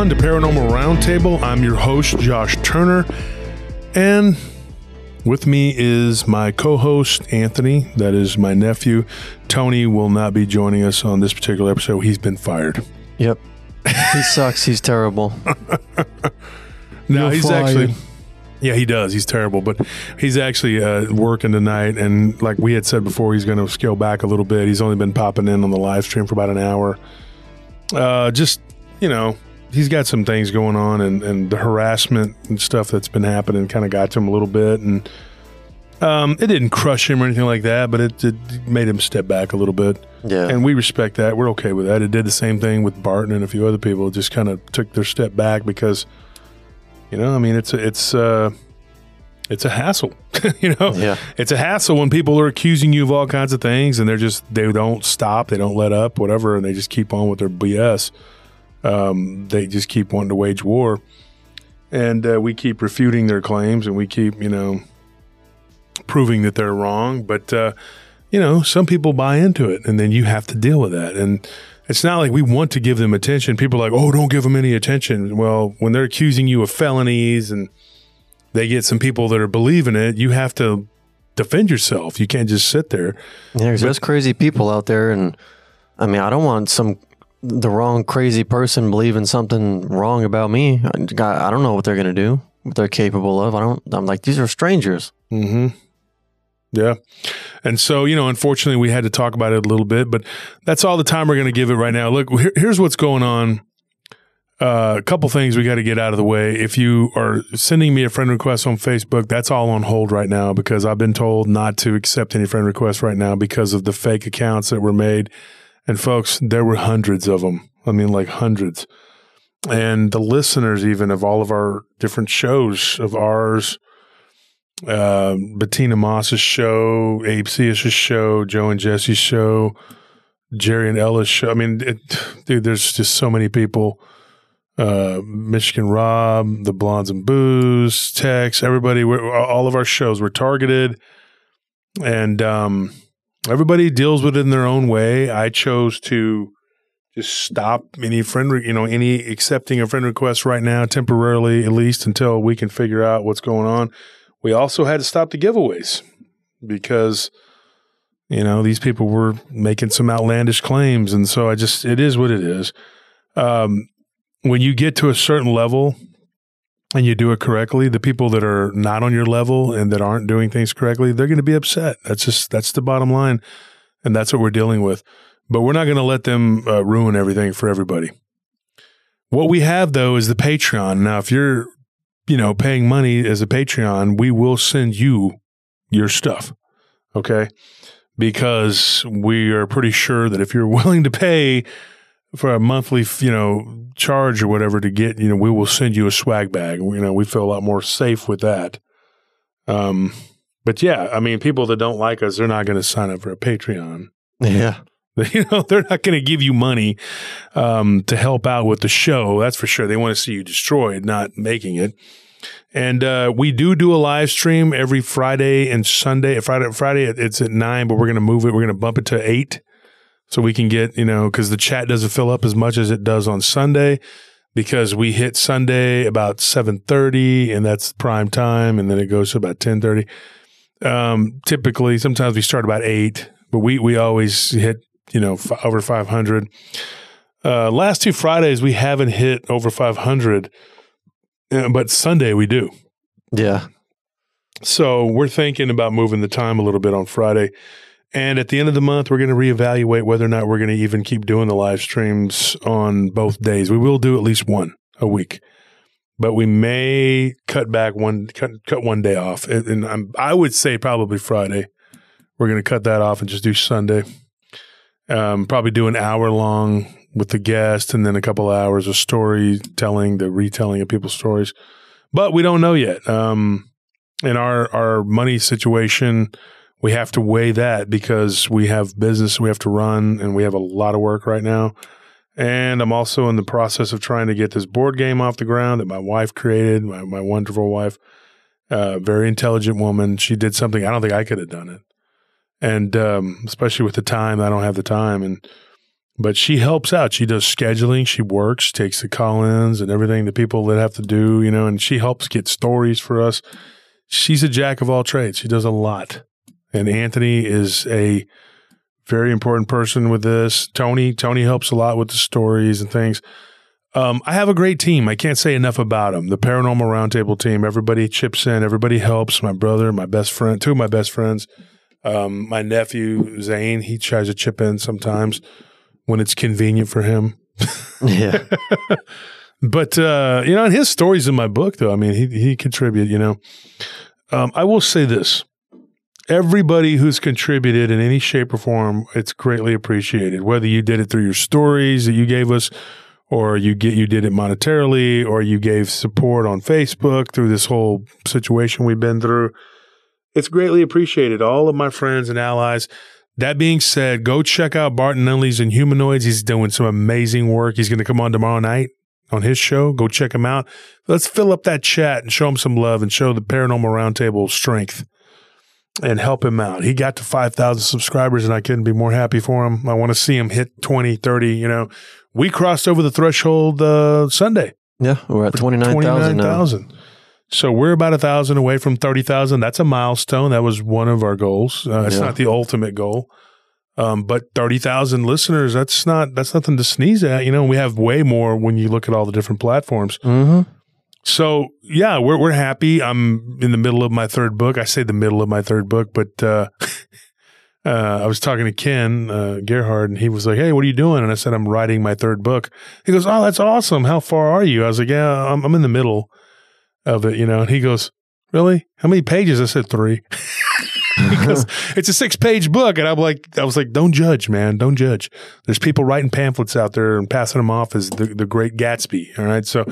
Everyone, to Paranormal Roundtable. I'm your host, Josh Turner. And with me is my co host, Anthony. That is my nephew. Tony will not be joining us on this particular episode. He's been fired. Yep. He sucks. He's terrible. No, You're he's fired. actually. Yeah, he does. He's terrible, but he's actually uh, working tonight. And like we had said before, he's going to scale back a little bit. He's only been popping in on the live stream for about an hour. Uh, just, you know, he's got some things going on, and, and the harassment and stuff that's been happening kind of got to him a little bit. And um, it didn't crush him or anything like that, but it, it made him step back a little bit. Yeah. And we respect that. We're okay with that. It did the same thing with Barton and a few other people. It just kind of took their step back because, you know, I mean, it's a, it's uh, it's a hassle. you know, Yeah. it's a hassle when people are accusing you of all kinds of things and they're just they don't stop, they don't let up, whatever, and they just keep on with their BS. Um, they just keep wanting to wage war, and uh, we keep refuting their claims, and we keep you know proving that they're wrong. But uh, you know, some people buy into it, and then you have to deal with that. And it's not like we want to give them attention. People are like, oh, don't give them any attention. Well, when they're accusing you of felonies and they get some people that are believing it, you have to defend yourself. You can't just sit there. There's crazy people out there, and I mean, I don't want some the wrong crazy person believing something wrong about me. I, I don't know what they're gonna do, what they're capable of. I don't. I'm like, these are strangers. Mm-hmm. Yeah. And so, you know, unfortunately, we had to talk about it a little bit, but that's all the time we're going to give it right now. Look, here, here's what's going on. Uh, a couple things we got to get out of the way. If you are sending me a friend request on Facebook, that's all on hold right now because I've been told not to accept any friend requests right now because of the fake accounts that were made. And folks, there were hundreds of them. I mean, like hundreds. And the listeners, even of all of our different shows of ours, uh, Bettina Moss's show, Abe show, Joe and Jesse's show, Jerry and Ella's show. I mean, it, dude, there's just so many people. Uh, Michigan Rob, the Blondes and Booze, Tex, everybody, all of our shows were targeted, and um, everybody deals with it in their own way. I chose to just stop any friend, re- you know, any accepting a friend request right now, temporarily, at least until we can figure out what's going on we also had to stop the giveaways because you know these people were making some outlandish claims and so i just it is what it is um, when you get to a certain level and you do it correctly the people that are not on your level and that aren't doing things correctly they're going to be upset that's just that's the bottom line and that's what we're dealing with but we're not going to let them uh, ruin everything for everybody what we have though is the patreon now if you're you know, paying money as a Patreon, we will send you your stuff. Okay. Because we are pretty sure that if you're willing to pay for a monthly, you know, charge or whatever to get, you know, we will send you a swag bag. You know, we feel a lot more safe with that. Um, but yeah, I mean, people that don't like us, they're not going to sign up for a Patreon. Yeah. You know, they're not going to give you money um, to help out with the show. That's for sure. They want to see you destroyed, not making it. And uh, we do do a live stream every Friday and Sunday. Friday, Friday it's at nine, but we're going to move it. We're going to bump it to eight, so we can get you know because the chat doesn't fill up as much as it does on Sunday because we hit Sunday about seven thirty, and that's prime time, and then it goes to about ten thirty. Um, typically, sometimes we start about eight, but we we always hit you know f- over five hundred. Uh, last two Fridays we haven't hit over five hundred, uh, but Sunday we do. Yeah. So we're thinking about moving the time a little bit on Friday. And at the end of the month, we're going to reevaluate whether or not we're going to even keep doing the live streams on both days. We will do at least one a week, but we may cut back one, cut, cut one day off. And, and I'm, I would say probably Friday. We're going to cut that off and just do Sunday. Um, probably do an hour long with the guest and then a couple hours of storytelling, the retelling of people's stories. But we don't know yet. Um, in our our money situation, we have to weigh that because we have business we have to run and we have a lot of work right now. And I'm also in the process of trying to get this board game off the ground that my wife created, my, my wonderful wife, uh, very intelligent woman. She did something I don't think I could have done it. And um, especially with the time, I don't have the time. And but she helps out. She does scheduling. She works, takes the call-ins and everything the people that have to do, you know, and she helps get stories for us. She's a jack of all trades. She does a lot. And Anthony is a very important person with this. Tony, Tony helps a lot with the stories and things. Um, I have a great team. I can't say enough about them. The Paranormal Roundtable team. Everybody chips in. Everybody helps. My brother, my best friend, two of my best friends, um, my nephew Zane. He tries to chip in sometimes when it's convenient for him. Yeah. But uh, you know, and his stories in my book, though. I mean, he he contribute. You know, um, I will say this: everybody who's contributed in any shape or form, it's greatly appreciated. Whether you did it through your stories that you gave us, or you get you did it monetarily, or you gave support on Facebook through this whole situation we've been through, it's greatly appreciated. All of my friends and allies. That being said, go check out Barton Nunley's and Humanoids. He's doing some amazing work. He's going to come on tomorrow night on his show. Go check him out. Let's fill up that chat and show him some love and show the Paranormal Roundtable strength and help him out. He got to 5,000 subscribers and I couldn't be more happy for him. I want to see him hit 20, 30. You know, we crossed over the threshold uh, Sunday. Yeah. We're at 29,000 now. So we're about a thousand away from 30,000. That's a milestone. That was one of our goals. Uh, it's Yeah. not the ultimate goal. Um, but 30,000 listeners, that's not, that's nothing to sneeze at. You know, we have way more when you look at all the different platforms. Mm-hmm. So yeah, we're we're happy. I'm in the middle of my third book. I say the middle of my third book, but uh, uh, I was talking to Ken uh, Gerhard, and he was like, "Hey, what are you doing?" And I said, "I'm writing my third book." He goes, "Oh, that's awesome. How far are you?" I was like, "Yeah, I'm, I'm in the middle of it." You know, and he goes, "Really? How many pages?" I said, three. because it's a six page book. And I'm like, I was like, don't judge, man. Don't judge. There's people writing pamphlets out there and passing them off as the, the great Gatsby. All right. So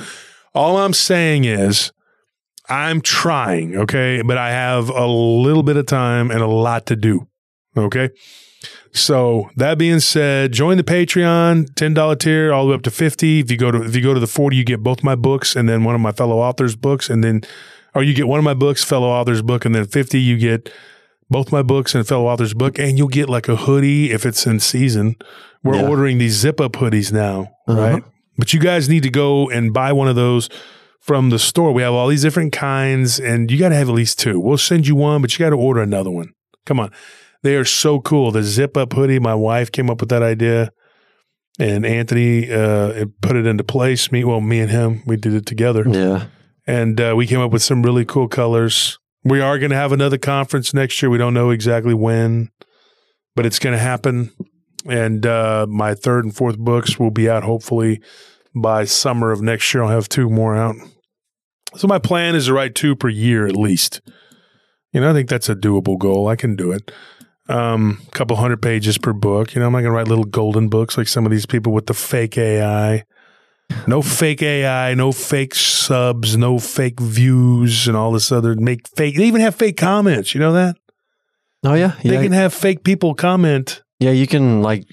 all I'm saying is I'm trying. Okay. But I have a little bit of time and a lot to do. Okay. So that being said, join the Patreon, ten dollar tier, all the way up to fifty. If you go to if you go to the forty, you get both my books and then one of my fellow authors' books, and then or you get one of my books, fellow author's book, and then fifty, you get both my books and fellow author's book, and you'll get like a hoodie if it's in season. We're Yeah. ordering these zip up hoodies now, Uh-huh. right? But you guys need to go and buy one of those from the store. We have all these different kinds, and you got to have at least two. We'll send you one, but you got to order another one. Come on. They are so cool. The zip up hoodie, my wife came up with that idea, and Anthony uh, put it into place. Me, well, me and him, we did it together Yeah. and uh, we came up with some really cool colors. We are going to have another conference next year. We don't know exactly when, but it's going to happen. And uh, my third and fourth books will be out hopefully by summer of next year. I'll have two more out. So my plan is to write two per year at least. You know, I think that's a doable goal. I can do it. Um, a couple hundred pages per book. You know, I'm not going to write little golden books like some of these people with the fake AI. No fake AI, no fake subs, no fake views, and all this other make fake. They even have fake comments. You know that Oh yeah. they can have fake people comment yeah. You can like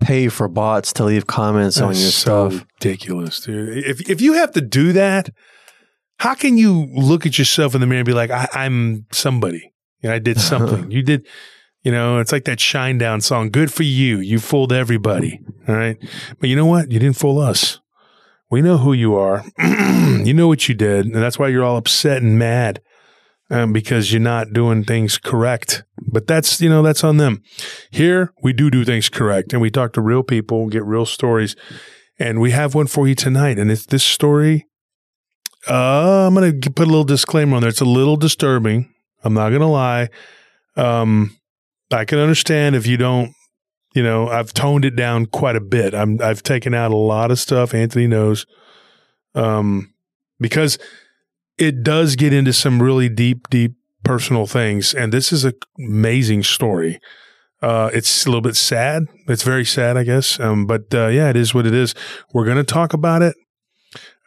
pay for bots to leave comments on your so stuff. ridiculous, dude. If if you have to do that, how can you look at yourself in the mirror and be like, I, "I'm somebody"? Know, I did something. you did. You know, it's like that Shinedown song. Good for you. You fooled everybody. All right. But you know what? You didn't fool us. We know who you are. you know what you did. And that's why you're all upset and mad um, because you're not doing things correct. But that's, you know, that's on them. Here, we do do things correct and we talk to real people, get real stories. And we have one for you tonight. And it's this story. Uh, I'm going to put a little disclaimer on there. It's a little disturbing. I'm not going to lie. Um, I can understand if you don't, you know, I've toned it down quite a bit. I'm, I've taken out a lot of stuff. Anthony knows. Um, because it does get into some really deep, deep personal things. And this is an amazing story. Uh, it's a little bit sad. It's very sad, I guess. Um, but uh, yeah, it is what it is. We're going to talk about it.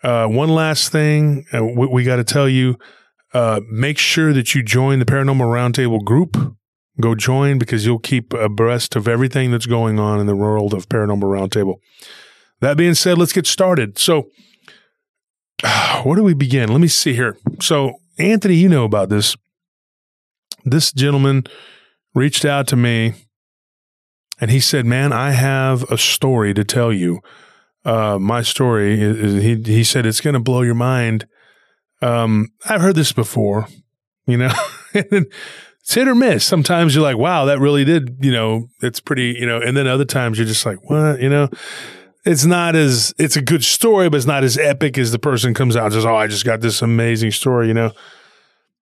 Uh, one last thing uh, we, we got to tell you uh, make sure that you join the Paranormal Roundtable group. Go join because you'll keep abreast of everything that's going on in the world of Paranormal Roundtable. That being said, let's get started. So, where do we begin? Let me see here. So, Anthony, you know about this. This gentleman reached out to me and he said, "Man, I have a story to tell you. Uh, my story is, he he said it's going to blow your mind. Um, I've heard this before, you know." it's hit or miss. Sometimes you're like, wow, that really did, you know, it's pretty, you know, and then other times you're just like, what, you know, it's not as, it's a good story, but it's not as epic as the person comes out and says, oh, I just got this amazing story, you know.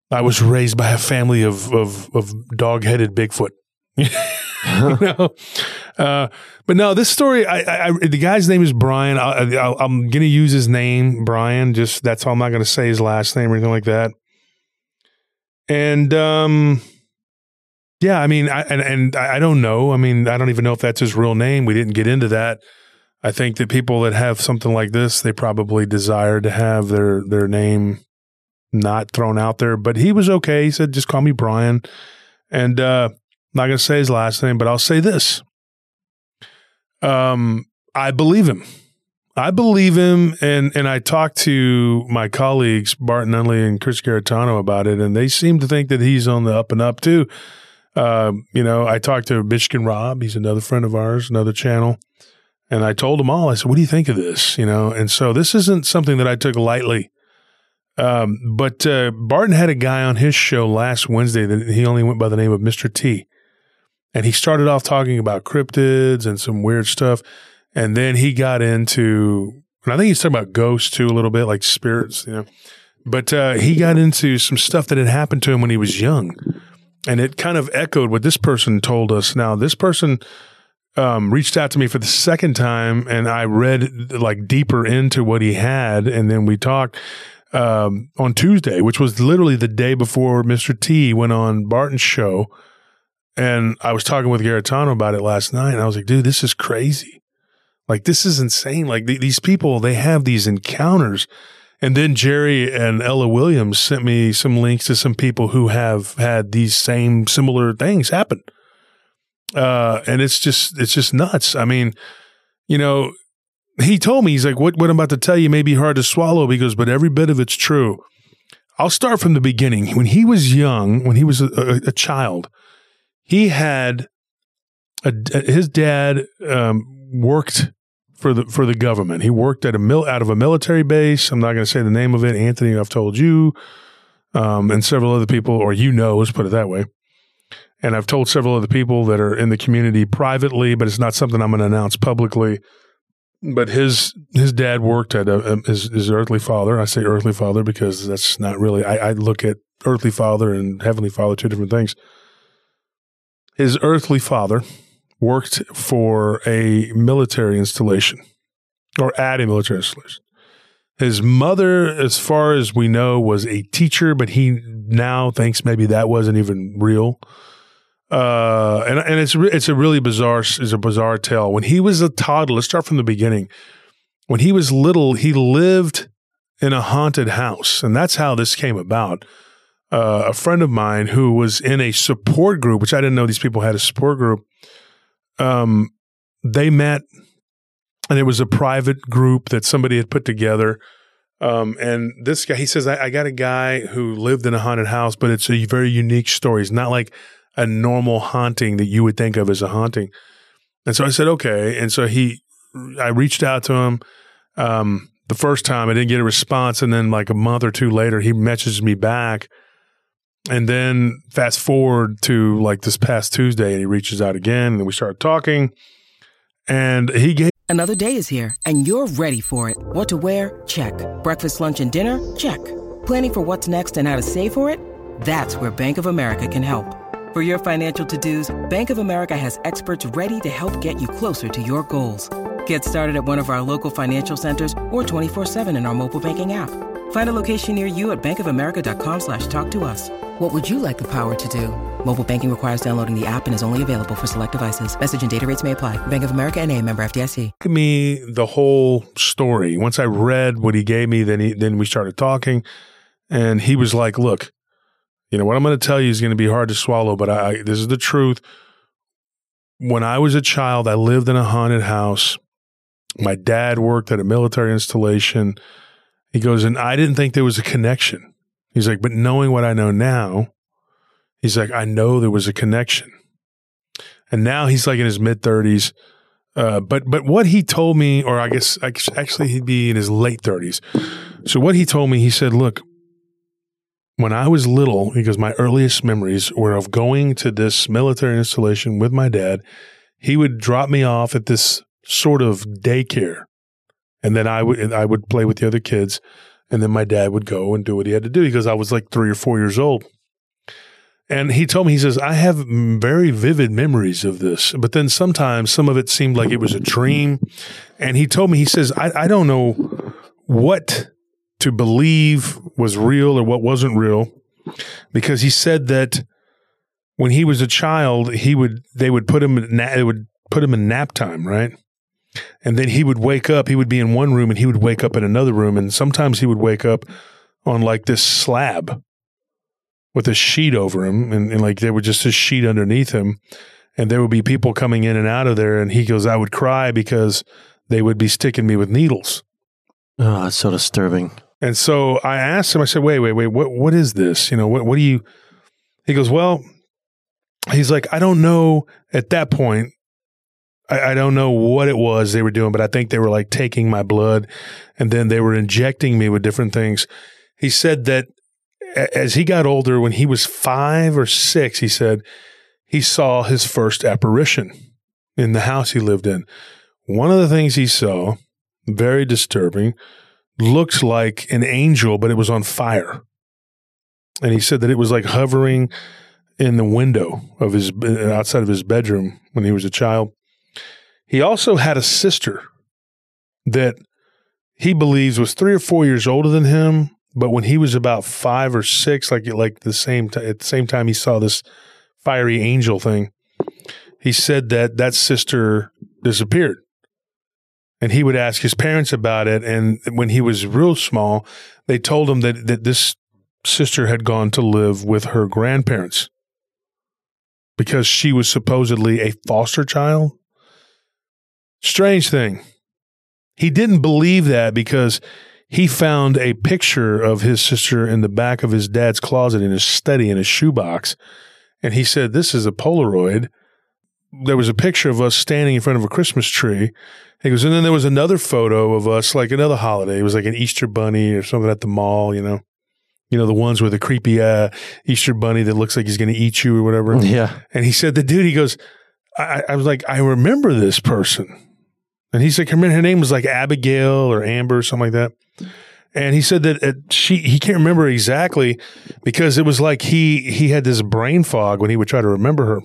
I was raised by a family of, of, of dog headed Bigfoot. you know, uh, but no, this story. I, I, the guy's name is Brian. I, am going to use his name, Brian. Just that's all. I'm not going to say his last name or anything like that. And um, yeah, I mean, I, and and I don't know. I mean, I don't even know if that's his real name. We didn't get into that. I think that people that have something like this, they probably desire to have their their name not thrown out there. But he was okay. He said, "Just call me Brian." And uh, I'm not to say his last name, but I'll say this. Um, I believe him. I believe him, and and I talked to my colleagues Barton Nunley and Chris Garetano about it, and they seem to think that he's on the up and up too. Uh, you know, I talked to Michigan Rob. He's another friend of ours, another channel, and I told them all. I said, "What do you think of this?" You know, and so this isn't something that I took lightly. Um, but uh, Barton had a guy on his show last Wednesday that he only went by the name of Mr. T, and he started off talking about cryptids and some weird stuff. And then he got into, and I think he's talking about ghosts too, a little bit like spirits, you know. But uh, he got into some stuff that had happened to him when he was young. And it kind of echoed what this person told us. Now, this person um, reached out to me for the second time, and I read like deeper into what he had. And then we talked um, on Tuesday, which was literally the day before Mr. T went on Barton's show. And I was talking with Garetano about it last night, and I was like, dude, this is crazy. Like this is insane. Like th- these people, they have these encounters. And then Jerry and Ella Williams sent me some links to some people who have had these same similar things happen. Uh, and it's just, it's just nuts. I mean, you know, he told me, he's like, what, what I'm about to tell you may be hard to swallow because, but every bit of it's true. I'll start from the beginning. When he was young, when he was a, a, a child, he had a, his dad um, worked for the for the government. He worked at a mil out of a military base. I'm not going to say the name of it. Anthony, I've told you, um, and several other people, or you know, let's put it that way. And I've told several other people that are in the community privately, but it's not something I'm going to announce publicly. But his his dad worked at a, a, his his earthly father. I say earthly father because that's not really. I, I look at earthly father and heavenly father two different things. His earthly father worked for a military installation or at a military installation. His mother, as far as we know, was a teacher, but he now thinks maybe that wasn't even real. Uh, and and it's it's a really bizarre is a bizarre tale. When he was a toddler, let's start from the beginning. When he was little, he lived in a haunted house, and that's how this came about. Uh, a friend of mine who was in a support group, which I didn't know these people had a support group um, they met, and it was a private group that somebody had put together. Um, and this guy, he says, I, I, got a guy who lived in a haunted house, but it's a very unique story. It's not like a normal haunting that you would think of as a haunting. And so I said, okay. And so he, I reached out to him. Um, the first time I didn't get a response. And then like a month or two later, he messages me back and then fast forward to like this past Tuesday, and he reaches out again, and we start talking. And he gave another day is here, and you're ready for it. What to wear? Check. Breakfast, lunch, and dinner? Check. Planning for what's next and how to save for it? That's where Bank of America can help. For your financial to-dos, Bank of America has experts ready to help get you closer to your goals. Get started at one of our local financial centers or 24-7 in our mobile banking app. Find a location near you at bankofamerica.com slash talk to us. What would you like the power to do? Mobile banking requires downloading the app and is only available for select devices. Message and data rates may apply. Bank of America and a member FDIC. Give me the whole story. Once I read what he gave me, then he, then we started talking and he was like, look, you know, what I'm going to tell you is going to be hard to swallow, but I, this is the truth. When I was a child, I lived in a haunted house. My dad worked at a military installation. He goes, and I didn't think there was a connection. He's like, but knowing what I know now, he's like, I know there was a connection. and now he's like in his mid thirties. Uh, but but what he told me, or I guess actually he'd be in his late thirties. So what he told me, he said, "Look, when I was little, because my earliest memories were of going to this military installation with my dad. He would drop me off at this sort of daycare, and then I would I would play with the other kids, and then my dad would go and do what he had to do because I was like three or four years old." And he told me, he says, I have very vivid memories of this, but then sometimes some of it seemed like it was a dream. And he told me, he says, I, I don't know what to believe was real or what wasn't real because he said that when he was a child, he would, they would put him, they would put him in nap time, right? And then he would wake up, he would be in one room and he would wake up in another room. And sometimes he would wake up on like this slab with a sheet over him, and, and like there was just a sheet underneath him, and there would be people coming in and out of there, and he goes, I would cry because they would be sticking me with needles. Oh, that's so disturbing. And so I asked him, I said, wait, wait, wait, what, what is this? You know, what, what do you, he goes, well, he's like, I don't know at that point. I, I don't know what it was they were doing, but I think they were like taking my blood and then they were injecting me with different things. He said that as he got older, when he was five or six, he said he saw his first apparition in the house he lived in. One of the things he saw, very disturbing, looks like an angel, but it was on fire. And he said that it was like hovering in the window of his outside of his bedroom when he was a child. He also had a sister that he believes was three or four years older than him, but when he was about five or six, like like the same t- at the same time he saw this fiery angel thing, he said that that sister disappeared. And he would ask his parents about it. And when he was real small, they told him that, that this sister had gone to live with her grandparents because she was supposedly a foster child. Strange thing. He didn't believe that because he found a picture of his sister in the back of his dad's closet in his study in his shoebox. And he said, This is a Polaroid. There was a picture of us standing in front of a Christmas tree. He goes, and then there was another photo of us, like another holiday. It was like an Easter bunny or something at the mall, you know. You know, the ones with the creepy uh, Easter bunny that looks like he's going to eat you or whatever. Yeah. And he said, the dude, he goes, I, I was like, I remember this person. And he's like, her, her name was like Abigail or Amber or something like that. And he said that it, she he can't remember exactly because it was like he he had this brain fog when he would try to remember her.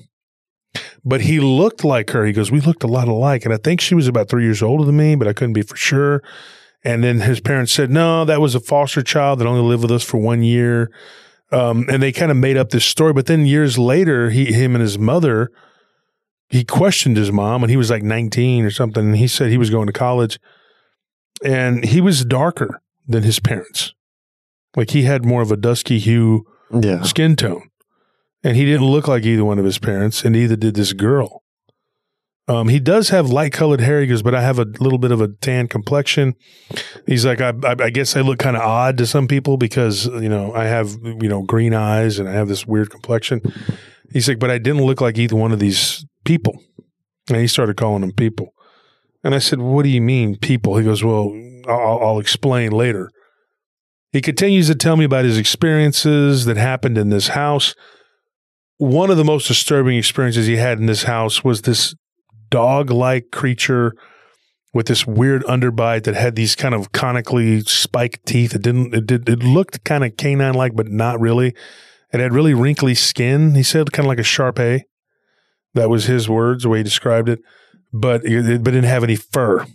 But he looked like her. He goes, we looked a lot alike, and I think she was about three years older than me, but I couldn't be for sure. And then his parents said, no, that was a foster child that only lived with us for one year. Um, and they kind of made up this story. But then years later, he, him and his mother, he questioned his mom when he was like 19 or something. And he said he was going to college and he was darker than his parents. Like he had more of a dusky hue Yeah. skin tone. And he didn't look like either one of his parents, and neither did this girl. Um, he does have light colored hair. He goes, but I have a little bit of a tan complexion. He's like, I, I, I guess I look kind of odd to some people because, you know, I have, you know, green eyes and I have this weird complexion. He's like, but I didn't look like either one of these people. And he started calling them people. And I said, What do you mean, people? He goes, Well, I'll, I'll, explain later. He continues to tell me about his experiences that happened in this house. One of the most disturbing experiences he had in this house was this dog like creature with this weird underbite that had these kind of conically spiked teeth. It didn't, it did, it looked kind of canine like, but not really. It had really wrinkly skin. He said kind of like a Shar Pei. That was his words, the way he described it but it, but didn't have any fur,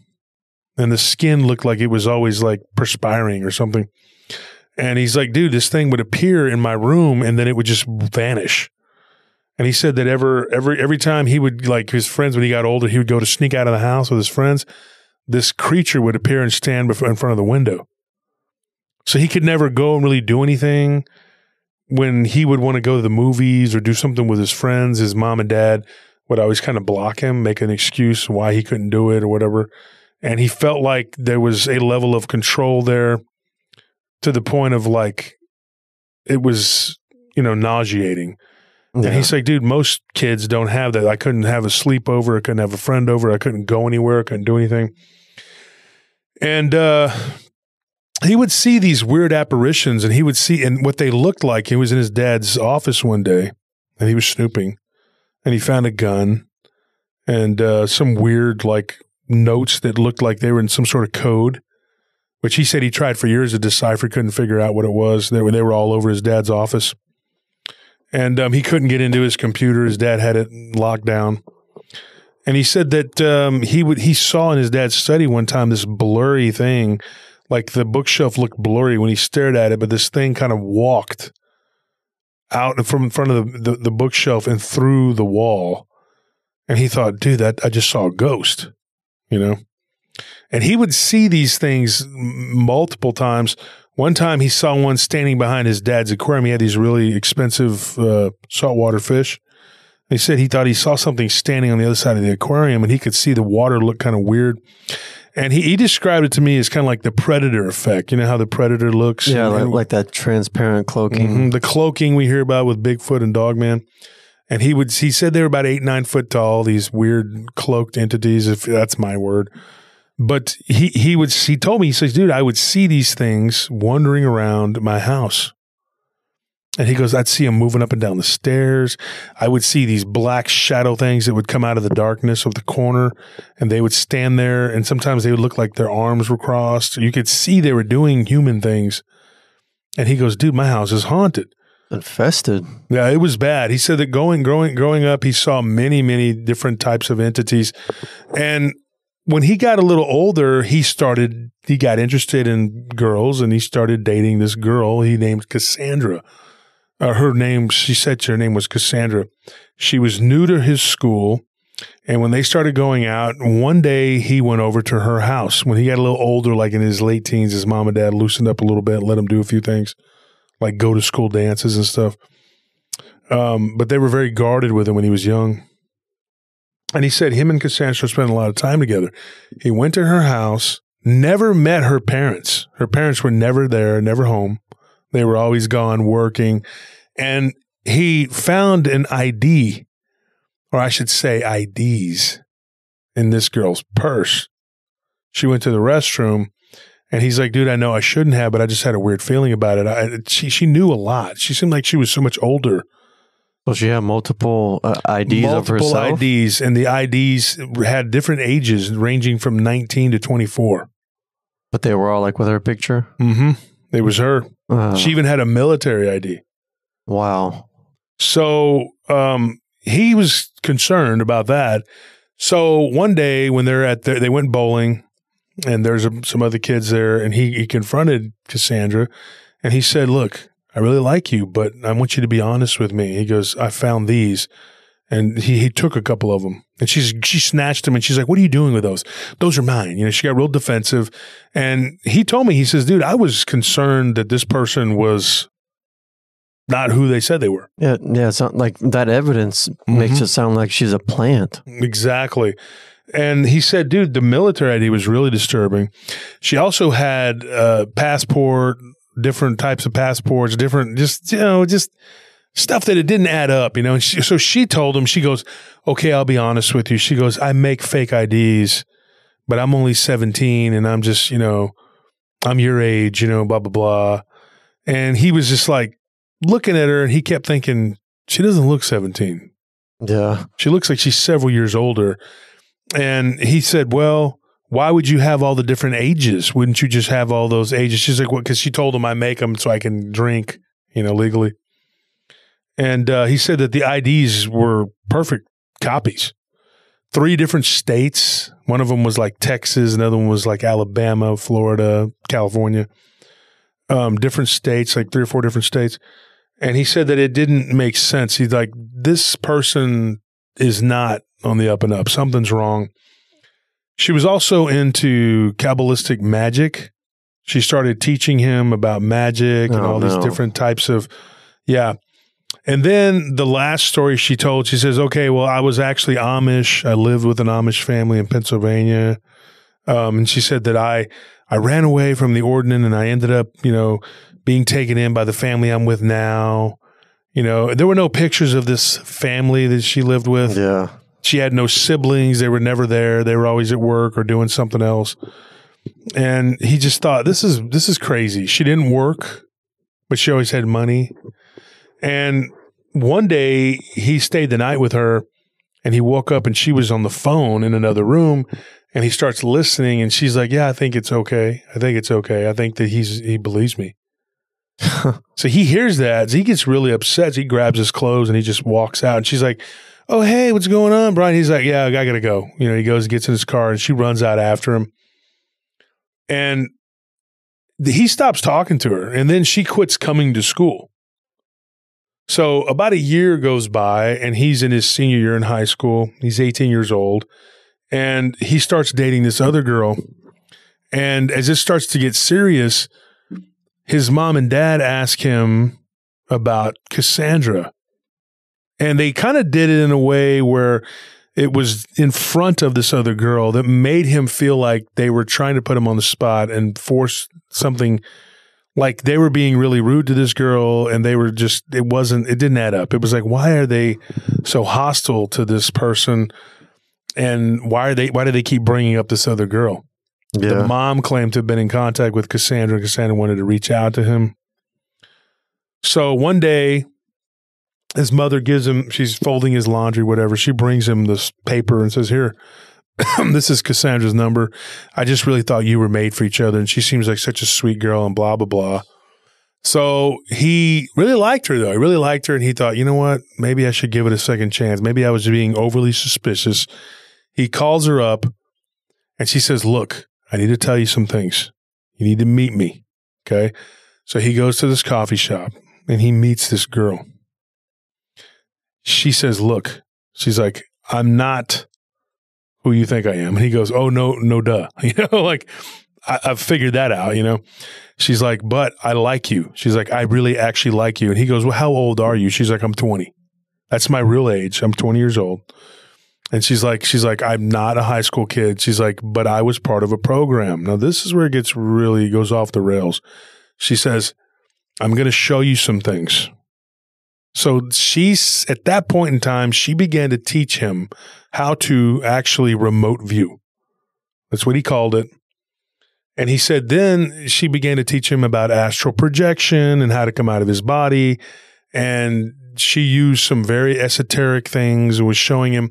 and the skin looked like it was always like perspiring or something. And he's like, dude, this thing would appear in my room and then it would just vanish. And he said that ever every every time he would like his friends when he got older, he would go to sneak out of the house with his friends. This creature would appear and stand before, in front of the window. So he could never go and really do anything. When he would want to go to the movies or do something with his friends, his mom and dad would always kind of block him, make an excuse why he couldn't do it or whatever. And he felt like there was a level of control there to the point of like it was, you know, nauseating. And he's like, dude, most kids don't have that. I couldn't have a sleepover. I couldn't have a friend over. I couldn't go anywhere. I couldn't do anything. And uh, he would see these weird apparitions and he would see, and what they looked like, he was in his dad's office one day and he was snooping and he found a gun and uh, some weird, like, notes that looked like they were in some sort of code, which he said he tried for years to decipher, couldn't figure out what it was. They were, they were all over his dad's office and um, he couldn't get into his computer. His dad had it locked down, and he said that um, he would he saw in his dad's study one time this blurry thing, like the bookshelf looked blurry when he stared at it, but this thing kind of walked out from in front of the, the, the bookshelf and through the wall, and he thought, dude, that I just saw a ghost, you know. And he would see these things multiple times one time he saw one standing behind his dad's aquarium. He had these really expensive uh, saltwater fish. He said he thought he saw something standing on the other side of the aquarium and he could see the water look kind of weird. And he, he described it to me as kind of like the predator effect. You know how the predator looks? Yeah, like, like that transparent cloaking. Mhm, the cloaking we hear about with Bigfoot and Dogman. And he would he said they were about eight, nine foot tall, these weird cloaked entities, if that's my word. But he he would he told me, he says, dude, I would see these things wandering around my house. And he goes, I'd see them moving up and down the stairs. I would see these black shadow things that would come out of the darkness of the corner and they would stand there. And sometimes they would look like their arms were crossed. You could see they were doing human things. And he goes, dude, my house is haunted. Infested. Yeah, it was bad. He said that going, growing, growing up, he saw many, many different types of entities. And when he got a little older, he started, he got interested in girls and he started dating this girl he named Cassandra. Uh, her name, she said her name was Cassandra. She was new to his school. And when they started going out, one day he went over to her house. When he got a little older, like in his late teens, his mom and dad loosened up a little bit, let him do a few things, like go to school dances and stuff. Um, but they were very guarded with him when he was young. And he said him and Cassandra spent a lot of time together. He went to her house, never met her parents. Her parents were never there, never home. They were always gone working. And he found an ID, or I should say IDs, in this girl's purse. She went to the restroom and he's like, dude, I know I shouldn't have, but I just had a weird feeling about it. I, she, she knew a lot. She seemed like she was so much older. So she had multiple uh, IDs of Multiple herself. IDs, and the IDs had different ages, ranging from 19 to 24. But they were all like with her picture. Mm-hmm. It was her. Uh, She even had a military ID. wow. So um, he was concerned about that. So one day when they're at the, they went bowling, and there's a, some other kids there, and he he confronted Cassandra, and he said, "Look, I really like you, but I want you to be honest with me." He goes, "I found these." And he, he took a couple of them and she's, she snatched them and she's like, what are you doing with those? Those are mine. You know, she got real defensive. And he told me, he says, dude, I was concerned that this person was not who they said they were. Yeah, yeah. It's not like that evidence makes Mhm. it sound like she's a plant. Exactly. And he said, dude, the military ID was really disturbing. She also had a passport, different types of passports, different, just, you know, just stuff that it didn't add up, you know. And she, so she told him, she goes, okay, I'll be honest with you. She goes, I make fake IDs, but I'm only 17 and I'm just, you know, I'm your age, you know, blah, blah, blah. And he was just like looking at her and he kept thinking, she doesn't look 17. Yeah. She looks like she's several years older. And he said, Well, why would you have all the different ages? Wouldn't you just have all those ages? She's like, Well, because she told him I make them so I can drink, you know, legally. And uh, he said that the IDs were perfect copies. Three different states. One of them was like Texas, another one was like Alabama, Florida, California. Um, different states, like three or four different states. And he said that it didn't make sense. He's like, this person is not on the up and up. Something's wrong. She was also into Kabbalistic magic. She started teaching him about magic and Oh, all these different types of, yeah. And then the last story she told, she says, okay, well, I was actually Amish. I lived with an Amish family in Pennsylvania. Um, and she said that I, I ran away from the ordinance and I ended up, you know, being taken in by the family I'm with now. You know, there were no pictures of this family that she lived with. Yeah. She had no siblings. They were never there. They were always at work or doing something else. And he just thought this is this is crazy. She didn't work, but she always had money. And one day he stayed the night with her and he woke up and she was on the phone in another room and he starts listening and she's like, "Yeah, I think it's okay. I think it's okay. I think that he's he believes me." so he hears that. So he gets really upset. He grabs his clothes and he just walks out. And she's like, "Oh, hey, what's going on, Brian?" He's like, "Yeah, I gotta go." You know, he goes, gets in his car, and she runs out after him. And he stops talking to her, and then she quits coming to school. So about a year goes by, and he's in his senior year in high school. He's 18 years old, and he starts dating this other girl. And as it starts to get serious, his mom and dad ask him about Cassandra. And they kind of did it in a way where it was in front of this other girl that made him feel like they were trying to put him on the spot and force something like they were being really rude to this girl and they were just it wasn't it didn't add up it was like why are they so hostile to this person and why are they why do they keep bringing up this other girl Yeah. the mom claimed to have been in contact with Cassandra. Cassandra wanted to reach out to him. So one day, his mother gives him, she's folding his laundry, whatever. She brings him this paper and says, Here, this is Cassandra's number. I just really thought you were made for each other. And she seems like such a sweet girl and blah, blah, blah. So he really liked her, though. He really liked her. And he thought, you know what? Maybe I should give it a second chance. Maybe I was being overly suspicious. He calls her up and she says, Look, I need to tell you some things. You need to meet me. Okay. So he goes to this coffee shop and he meets this girl. She says, Look, she's like, I'm not who you think I am. And he goes, Oh, no, no, duh. You know, like I, I've figured that out, you know. She's like, But I like you. She's like, I really actually like you. And he goes, Well, how old are you? She's like, I'm 20. That's my real age. I'm 20 years old. And she's like, she's like, I'm not a high school kid. She's like, but I was part of a program. Now this is where it gets really goes off the rails. She says, I'm going to show you some things. So she's at that point in time, she began to teach him how to actually remote view. That's what he called it. And he said then she began to teach him about astral projection and how to come out of his body. And she used some very esoteric things and was showing him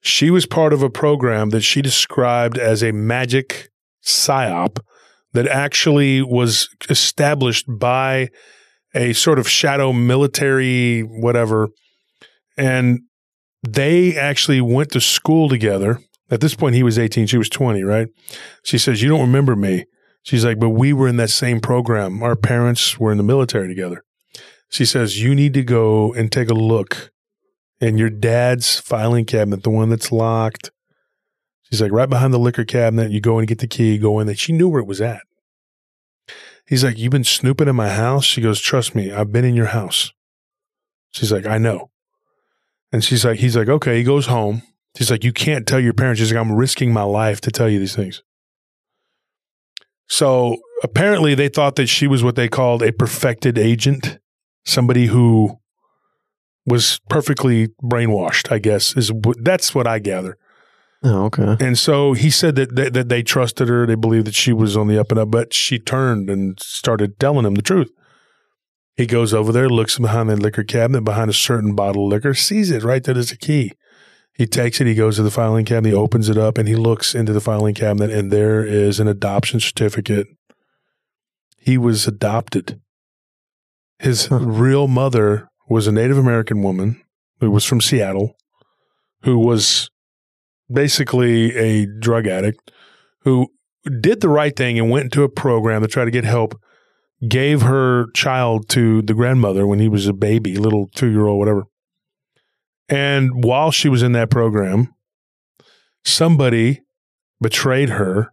she was part of a program that she described as a magic psyop that actually was established by a sort of shadow military whatever and they actually went to school together at this point he was 18 she was 20 right she says you don't remember me she's like but we were in that same program our parents were in the military together she says you need to go and take a look in your dad's filing cabinet, the one that's locked. She's like, right behind the liquor cabinet. You go and get the key, go in there. She knew where it was at. He's like, You've been snooping in my house? She goes, Trust me, I've been in your house. She's like, I know. And she's like, He's like, Okay. He goes home. She's like, You can't tell your parents. She's like, I'm risking my life to tell you these things. So apparently they thought that she was what they called a perfected agent, somebody who was perfectly brainwashed, I guess, is that's what I gather. Oh, okay. And so he said that, that that they trusted her, they believed that she was on the up and up, but she turned and started telling him the truth. He goes over there, looks behind the liquor cabinet, behind a certain bottle of liquor, sees it right there. There's a key. He takes it, he goes to the filing cabinet, he opens it up, and he looks into the filing cabinet, and there is an adoption certificate. He was adopted. His Huh. real mother was a Native American woman who was from Seattle, who was basically a drug addict, who did the right thing and went into a program to try to get help, gave her child to the grandmother when he was a baby, little two year old, whatever. And while she was in that program, somebody betrayed her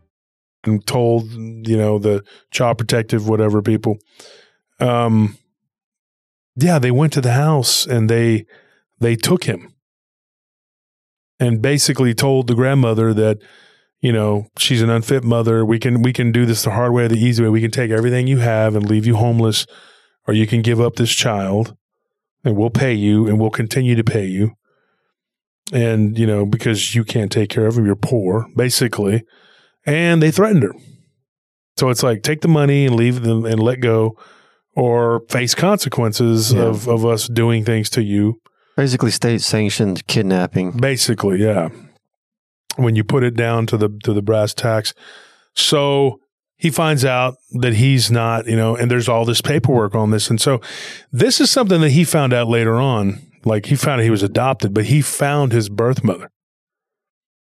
And told, you know, the child protective, whatever people. Um, yeah, they went to the house and they they took him. And basically told the grandmother that you know she's an unfit mother. We can we can do this the hard way or the easy way. We can take everything you have and leave you homeless or you can give up this child and we'll pay you and we'll continue to pay you. And you know because you can't take care of him you're poor basically and they threatened her so it's like take the money and leave them and let go or face consequences Yeah. of, of us doing things to you Basically, state sanctioned kidnapping. Basically, yeah. When you put it down to the to the brass tacks. So he finds out that he's not, you know, and there's all this paperwork on this. And so this is something that he found out later on. Like he found out he was adopted, but he found his birth mother.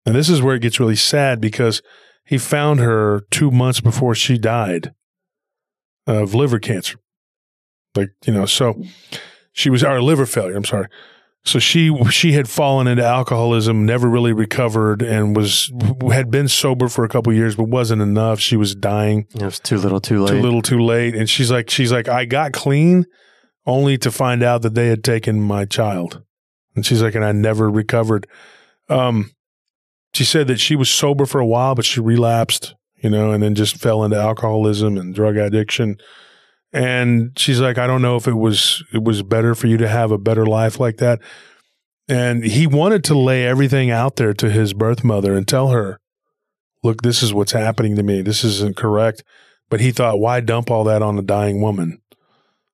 And this is where it gets really sad because he found her two months before she died of liver cancer. Like, you know, so she was our liver failure, I'm sorry. So she she had fallen into alcoholism, never really recovered, and was had been sober for a couple years, but wasn't enough. She was dying It was too little, too late. too little, too late. And she's like, she's like, I got clean, only to find out that they had taken my child. And she's like, and I never recovered. Um, she said that she was sober for a while, but she relapsed, you know, and then just fell into alcoholism and drug addiction. And she's like, I don't know if it was it was better for you to have a better life like that. And he wanted to lay everything out there to his birth mother and tell her, look, this is what's happening to me. This isn't correct. But he thought, why dump all that on a dying woman?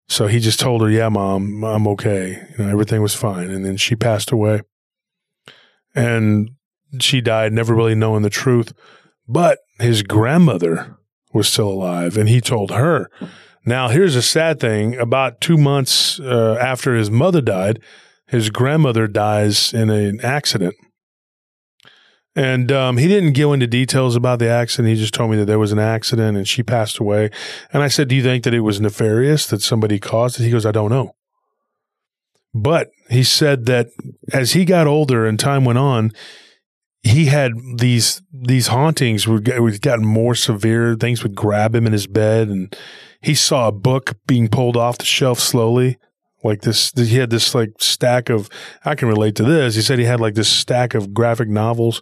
So he just told her, yeah, mom, I'm okay. You know, everything was fine. And then she passed away. And she died, never really knowing the truth. But his grandmother was still alive. And he told her. Now, here's a sad thing. About two months uh, after his mother died, his grandmother dies in an accident. And um, he didn't go into details about the accident. He just told me that there was an accident and she passed away. And I said, Do you think that it was nefarious that somebody caused it? He goes, I don't know. But he said that as he got older and time went on, he had these these hauntings would would gotten more severe. Things would grab him in his bed, and he saw a book being pulled off the shelf slowly. Like this, he had this like stack of. I can relate to this. He said he had like this stack of graphic novels.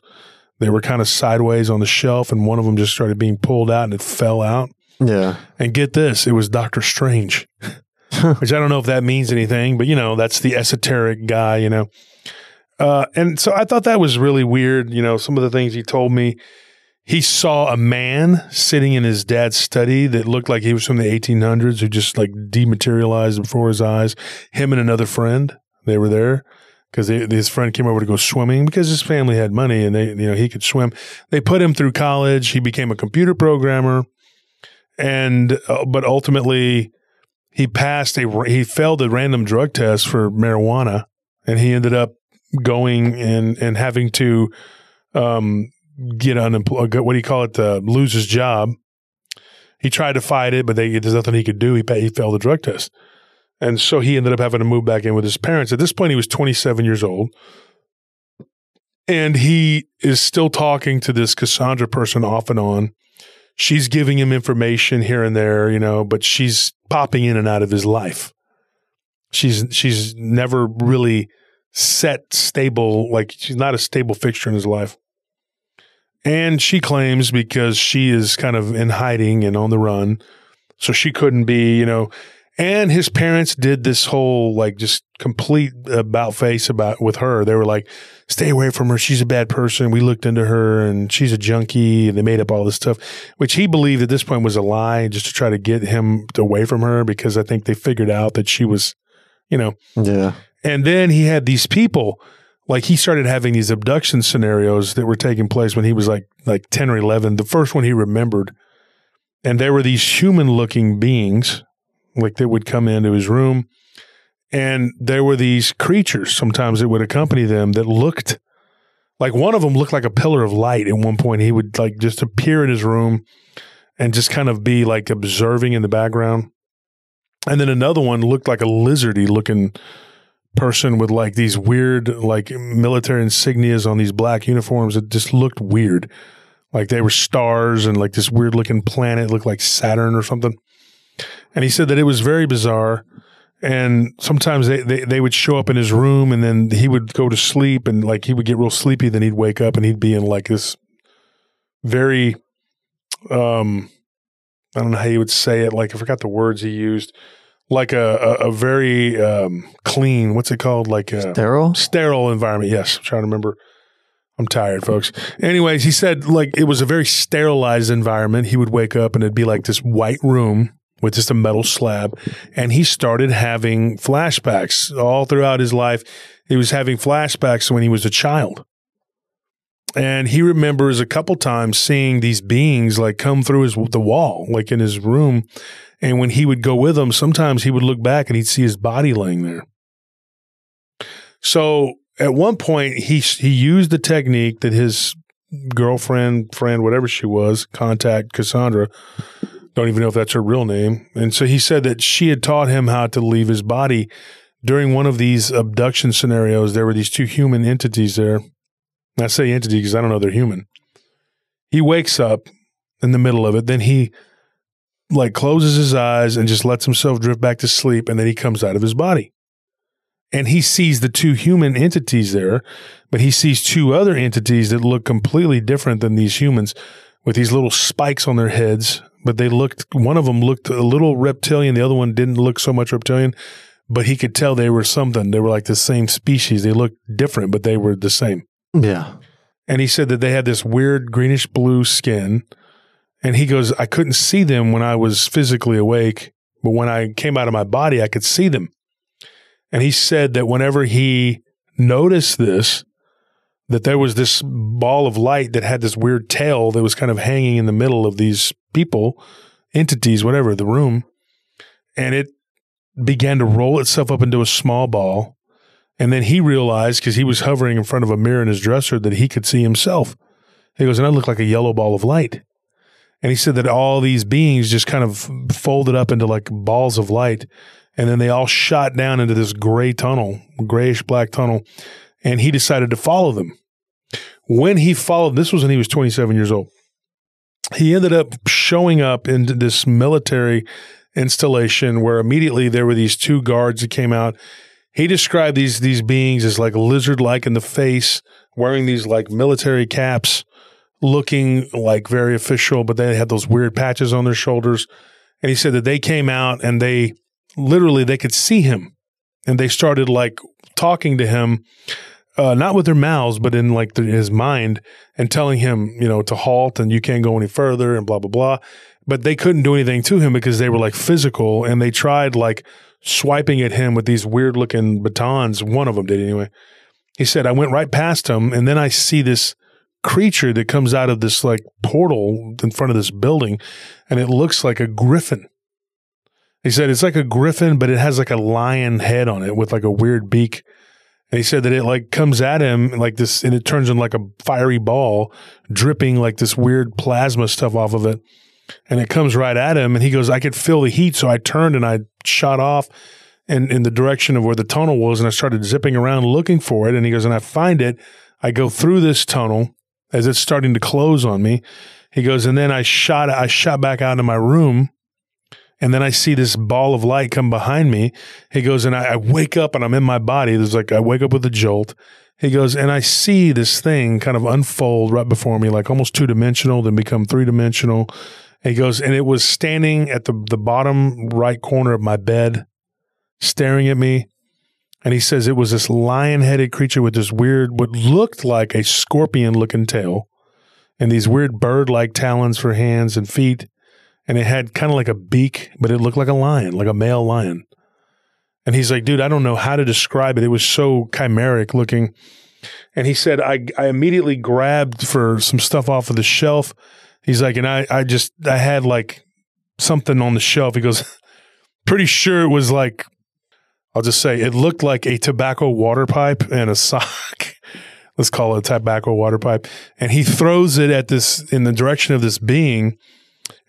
They were kind of sideways on the shelf, and one of them just started being pulled out, and it fell out. yeah. And get this, it was Doctor Strange, which I don't know if that means anything, but you know, that's the esoteric guy, you know. Uh, and so I thought that was really weird. You know, some of the things he told me. He saw a man sitting in his dad's study that looked like he was from the 1800s who just like dematerialized before his eyes. Him and another friend, they were there because his friend came over to go swimming because his family had money and they, you know, he could swim. They put him through college. He became a computer programmer and uh, but ultimately he passed a he failed a random drug test for marijuana and he ended up going and and having to um get unemployed what do you call it? Uh, lose his job. He tried to fight it but they, there's nothing he could do. He, he failed the drug test. And so he ended up having to move back in with his parents. At this point he was 27 years old. And he is still talking to this cassandra person off and on. She's giving him information here and there, you know, but she's popping in and out of his life. She's she's never really set stable like she's not a stable fixture in his life. And she claims because she is kind of in hiding and on the run, so she couldn't be, you know, and his parents did this whole like just complete about face about with her. They were like, stay away from her. She's a bad person. We looked into her and she's a junkie. And they made up all this stuff, which he believed at this point was a lie just to try to get him away from her because I think they figured out that she was, you know, Yeah. And then he had these people, like he started having these abduction scenarios that were taking place when he was like like 10 or 11. The first one he remembered. And there were these human looking beings, like that would come into his room. And there were these creatures sometimes that would accompany them that looked like one of them looked like a pillar of light at one point. He would like just appear in his room and just kind of be like observing in the background. And then another one looked like a lizardy looking person with like these weird like military insignias on these black uniforms. It just looked weird. Like they were stars and like this weird looking planet looked like Saturn or something. And he said that it was very bizarre. And sometimes they, they, they would show up in his room and then he would go to sleep and like he would get real sleepy. Then he'd wake up and he'd be in like this very, um, I don't know how you would say it. Like I forgot the words he used. Like a, a, a very um, clean, what's it called? Like a Sterile? sterile environment. Yes, I'm trying to remember. I'm tired, folks. Anyways, he said like it was a very sterilized environment. He would wake up and it'd be like this white room with just a metal slab. And he started having flashbacks all throughout his life. He was having flashbacks when he was a child. And he remembers a couple times seeing these beings like come through his the wall, like in his room. And when he would go with them, sometimes he would look back and he'd see his body laying there. So at one point, he he used the technique that his girlfriend, friend, whatever she was, contact Cassandra. Don't even know if that's her real name. And so he said that she had taught him how to leave his body. During one of these abduction scenarios, there were these two human entities there. I say entity because I don't know they're human. He wakes up in the middle of it. Then he like closes his eyes and just lets himself drift back to sleep. And then he comes out of his body and he sees the two human entities there, but he sees two other entities that look completely different than these humans with these little spikes on their heads. But they looked, one of them looked a little reptilian, the other one didn't look so much reptilian, but he could tell they were something. They were like the same species. They looked different, but they were the same. Yeah. And he said that they had this weird greenish blue skin. And he goes, I couldn't see them when I was physically awake, but when I came out of my body, I could see them. And he said that whenever he noticed this, that there was this ball of light that had this weird tail that was kind of hanging in the middle of these people, entities, whatever, the room. And it began to roll itself up into a small ball. And then he realized, because he was hovering in front of a mirror in his dresser, that he could see himself. He goes, and I look like a yellow ball of light. And he said that all these beings just kind of folded up into like balls of light. And then they all shot down into this gray tunnel, grayish black tunnel. And he decided to follow them. When he followed, this was when he was 27 years old. He ended up showing up into this military installation where immediately there were these two guards that came out. He described these these beings as like lizard like in the face, wearing these like military caps, looking like very official, but they had those weird patches on their shoulders. And he said that they came out and they literally they could see him. And they started like talking to him uh, not with their mouths but in like the, his mind and telling him you know to halt and you can't go any further and blah blah blah. But they couldn't do anything to him because they were like physical and they tried like swiping at him with these weird looking batons. One of them did anyway. He said i went right past him and then i see this creature that comes out of this like portal in front of this building and it looks like a griffin he said it's like a griffin, but it has like a lion head on it with like a weird beak. And he said that it like comes at him like this and it turns into like a fiery ball, dripping like this weird plasma stuff off of it. And it comes right at him. And he goes, I could feel the heat. So I turned and I shot off in, in the direction of where the tunnel was. And I started zipping around looking for it. And he goes, and I find it. I go through this tunnel as it's starting to close on me. He goes, and then I shot, I shot back out of my room and then I see this ball of light come behind me. He goes, and I, I, wake up and I'm in my body. There's like, I wake up with a jolt. He goes, and I see this thing kind of unfold right before me, like almost two dimensional, then become three dimensional. He goes, and it was standing at the, the bottom right corner of my bed, staring at me. And he says it was this lion headed creature with this weird, what looked like a scorpion looking tail and these weird bird like talons for hands and feet and it had kind of like a beak, but it looked like a lion, like a male lion. And he's like, dude, I don't know how to describe it. It was so chimeric looking. And he said, I, I immediately grabbed for some stuff off of the shelf. He's like, and I, I just, I had like something on the shelf. He goes, pretty sure it was like, I'll just say it looked like a tobacco water pipe and a sock. Let's call it a tobacco water pipe. And he throws it at this in the direction of this being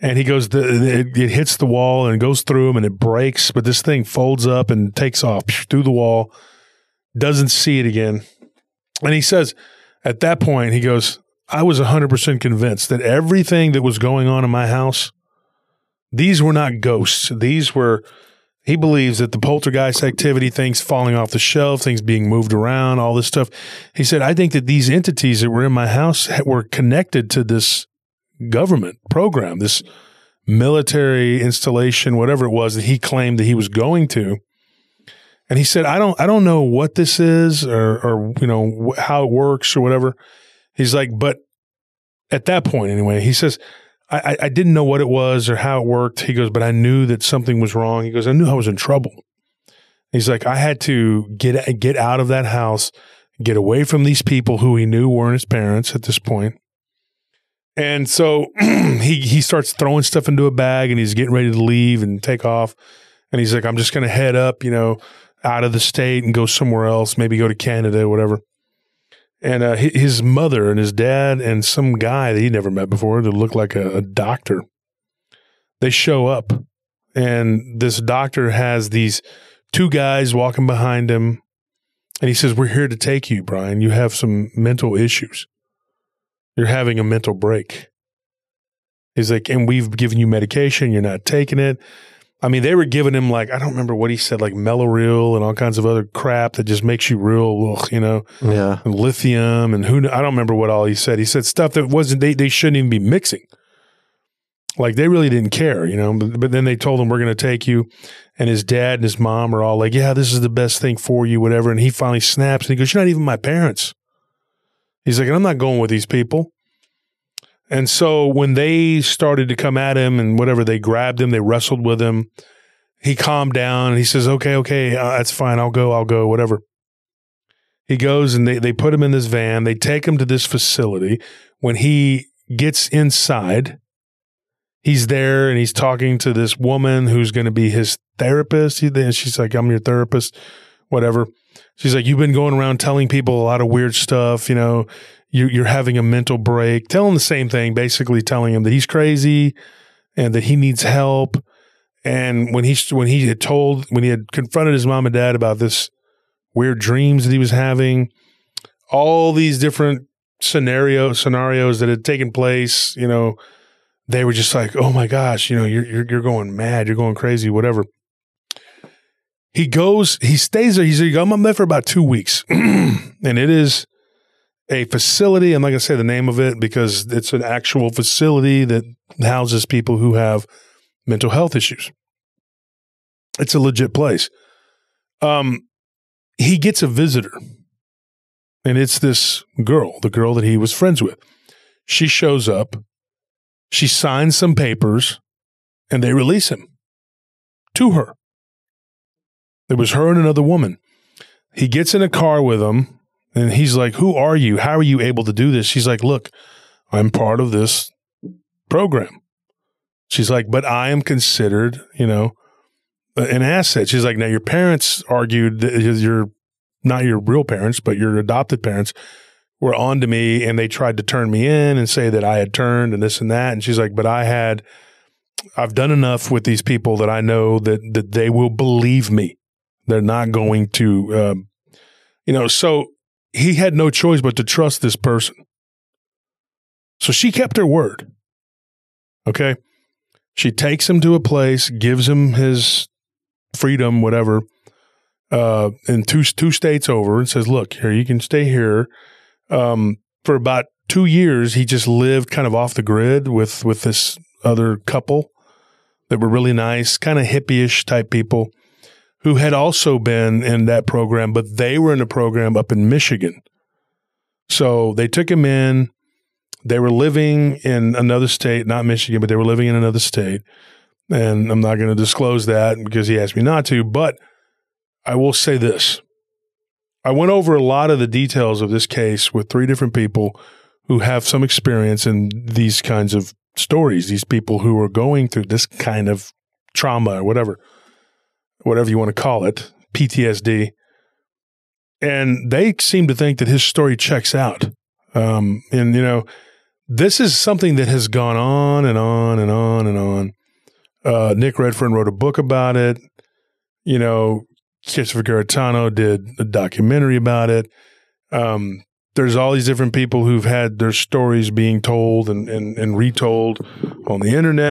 And he goes, the, it, it hits the wall and goes through him and it breaks, but this thing folds up and takes off through the wall. Doesn't see it again. And he says, at that point, he goes, I was 100% convinced that everything that was going on in my house, these were not ghosts. These were, he believes that the poltergeist activity, things falling off the shelf, things being moved around, all this stuff. He said, I think that these entities that were in my house were connected to this government program, this military installation, whatever it was that he claimed that he was going to. And he said, I don't, I don't know what this is or, or, you know, how it works or whatever. He's like, but at that point anyway, he says, I, I, didn't know what it was or how it worked. He goes, but I knew that something was wrong. He goes, I knew I was in trouble. He's like, I had to get, get out of that house, get away from these people who he knew weren't his parents at this point. And so he he starts throwing stuff into a bag and he's getting ready to leave and take off. And he's like, I'm just to head up, you know, out of the state and go somewhere else, maybe go to Canada whatever. And uh, his mother and his dad and some guy that he never met before that looked like a, a doctor, they show up. And this doctor has these two guys walking behind him. And he says, We're here to take you, Brian. You have some mental issues. You're having a mental break. He's like, and we've given you medication. You're not taking it. I mean, they were giving him like, I don't remember what he said, like Mellaril and all kinds of other crap that just makes you real, ugh, you know, Yeah. and lithium and who, I don't remember what all he said. He said stuff that wasn't, they, they shouldn't even be mixing. Like they really didn't care, you know, but, but then they told him, we're going to take you. And his dad and his mom are all like, yeah, this is the best thing for you, whatever. And he finally snaps and he goes, you're not even my parents. He's like, I'm not going with these people. And so when they started to come at him and whatever, they grabbed him, they wrestled with him. He calmed down and he says, okay, okay, uh, that's fine. I'll go, I'll go, whatever. He goes and they, they put him in this van. They take him to this facility. When he gets inside, he's there and he's talking to this woman who's going to be his therapist. He, she's like, I'm your therapist, whatever. She's like, You've been going around telling people a lot of weird stuff, you know, you, you're having a mental break, telling the same thing, basically telling him that he's crazy and that he needs help. And when he when he had told when he had confronted his mom and dad about this weird dreams that he was having, all these different scenario scenarios that had taken place, you know, they were just like, "Oh my gosh, you know, you're you're, you're going mad, you're going crazy, whatever." He goes, he stays there. He's like, I'm there for about two weeks, and it is a facility. I'm not going to say the name of it because it's an actual facility that houses people who have mental health issues. It's a legit place. Um, he gets a visitor, and it's this girl, the girl that he was friends with. She shows up, she signs some papers, and they release him to her. It was her and another woman. He gets in a car with them, and he's like, Who are you? How are you able to do this? She's like, Look, I'm part of this program. She's like, But I am considered, you know, an asset. She's like, Now your parents argued that you're not your real parents, but your adopted parents were on to me and they tried to turn me in and say that I had turned and this and that. And she's like, But I had, I've done enough with these people that I know that, that they will believe me. They're not going to, um, you know, so he had no choice but to trust this person. So she kept her word. Okay. She takes him to a place, gives him his freedom, whatever, uh, in two, two states over and says, look, here, you can stay here. Um, for about two years, he just lived kind of off the grid with, with this other couple that were really nice, kind of hippie-ish type people who had also been in that program, but they were in a program up in Michigan. So they took him in. They were living in another state, not Michigan, but they were living in another state. And I'm not going to disclose that because he asked me not to, but I will say this. I went over a lot of the details of this case with three different people who have some experience in these kinds of stories, these people who are going through this kind of trauma or whatever whatever you want to call it, PTSD. And they seem to think that his story checks out. Um, and, you know, this is something that has gone on and on and on and on. Uh, Nick Redfern wrote a book about it. You know, Christopher Garetano did a documentary about it. Um, there's all these different people who've had their stories being told and, and, and retold on the internet.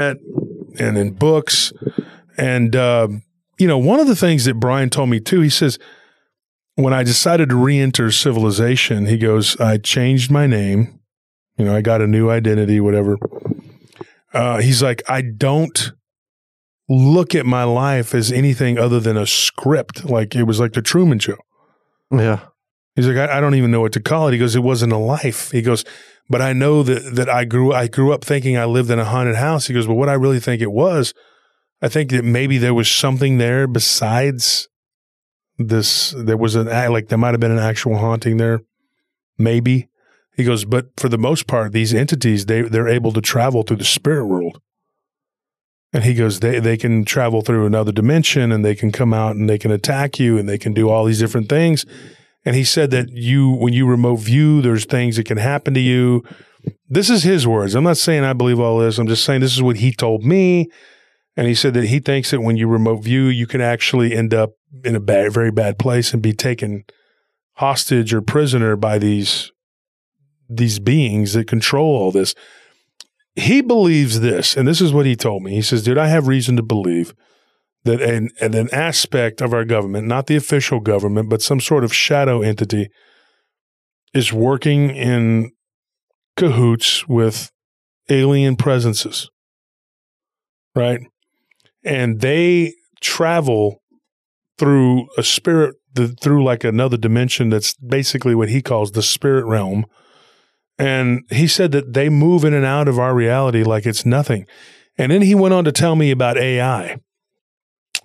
and in books. And, uh, you know, one of the things that Brian told me too, he says, when I decided to re enter civilization, he goes, I changed my name. You know, I got a new identity, whatever. Uh, he's like, I don't look at my life as anything other than a script. Like it was like the Truman Show. Yeah. He's like, I, I, don't even know what to call it. He goes, it wasn't a life. He goes, but I know that that I grew I grew up thinking I lived in a haunted house. He goes, but what I really think it was, I think that maybe there was something there besides this. There was an like there might have been an actual haunting there, maybe. He goes, but for the most part, these entities they they're able to travel through the spirit world. And he goes, they they can travel through another dimension and they can come out and they can attack you and they can do all these different things. And he said that you, when you remote view, there's things that can happen to you. This is his words. I'm not saying I believe all this. I'm just saying this is what he told me. And he said that he thinks that when you remote view, you can actually end up in a bad, very bad place and be taken hostage or prisoner by these these beings that control all this. He believes this, and this is what he told me. He says, "Dude, I have reason to believe that an, an aspect of our government, not the official government, but some sort of shadow entity, is working in cahoots with alien presences, right? And they travel through a spirit, through like another dimension that's basically what he calls the spirit realm. And he said that they move in and out of our reality like it's nothing. And then he went on to tell me about AI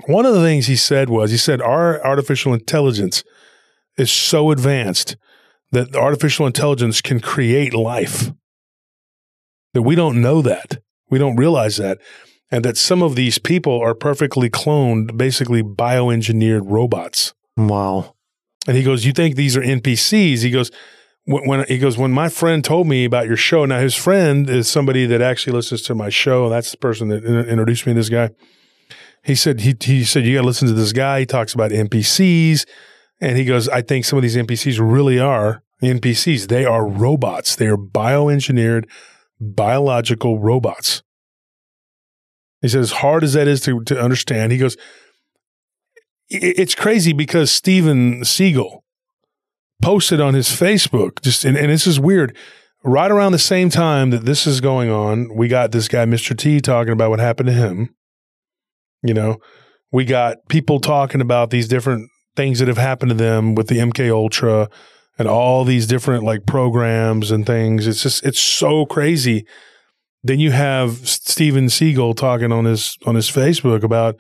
one of the things he said was he said our artificial intelligence is so advanced that artificial intelligence can create life. That we don't know that. We don't realize that. And that some of these people are perfectly cloned, basically bioengineered robots. Wow. And he goes, You think these are NPCs? He goes, when, when, he goes, when my friend told me about your show, now his friend is somebody that actually listens to my show. That's the person that introduced me to this guy he said he he said you got to listen to this guy. He talks about NPCs, and he goes, I think some of these NPCs really are NPCs. They are robots. They are bioengineered, biological robots. He said, as hard as that is to to understand, he goes, it's crazy because Steven Seagal posted on his Facebook just and, and this is weird. Right around the same time that this is going on, we got this guy, Mr. T, talking about what happened to him. You know, we got people talking about these different things that have happened to them with the MK Ultra and all these different like programs and things. It's just it's so crazy. Then you have Steven Seagal talking on his on his Facebook about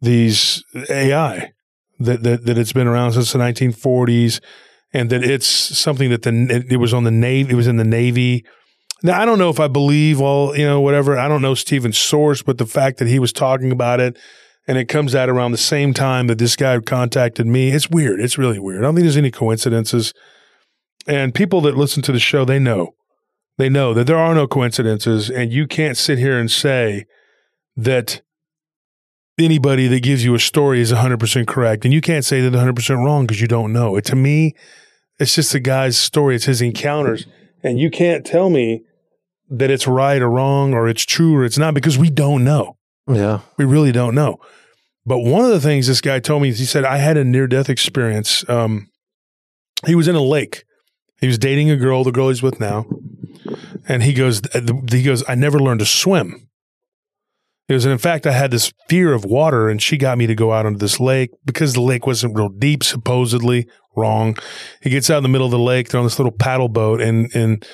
these AI that that that it's been around since the 1940s and that it's something that the it was on the navy it was in the navy now, I don't know if I believe all, you know, whatever. I don't know Steven's source, but the fact that he was talking about it and it comes out around the same time that this guy contacted me, it's weird. It's really weird. I don't think there's any coincidences. And people that listen to the show, they know. They know that there are no coincidences. And you can't sit here and say that anybody that gives you a story is 100% correct. And you can't say that 100% wrong because you don't know. It, to me, it's just the guy's story, it's his encounters. And you can't tell me that it's right or wrong or it's true or it's not because we don't know. Yeah. We really don't know. But one of the things this guy told me is he said, I had a near death experience. Um, he was in a lake. He was dating a girl, the girl he's with now. And he goes, he goes, I never learned to swim. He was, and in fact, I had this fear of water, and she got me to go out onto this lake because the lake wasn't real deep, supposedly. Wrong. He gets out in the middle of the lake, they're on this little paddle boat, and and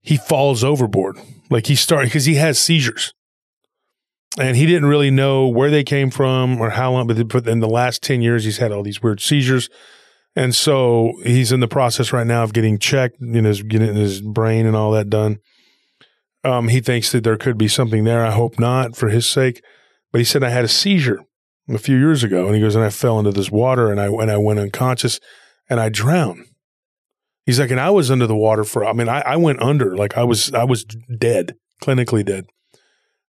he falls overboard. Like he started because he has seizures. and he didn't really know where they came from or how long. But in the last ten years, he's had all these weird seizures, and so he's in the process right now of getting checked, you know, getting his brain and all that done. Um, he thinks that there could be something there. I hope not, for his sake. But he said I had a seizure a few years ago, and he goes, and I fell into this water, and I and I went unconscious, and I drowned. He's like, and I was under the water for. I mean, I, I went under, like I was I was dead, clinically dead.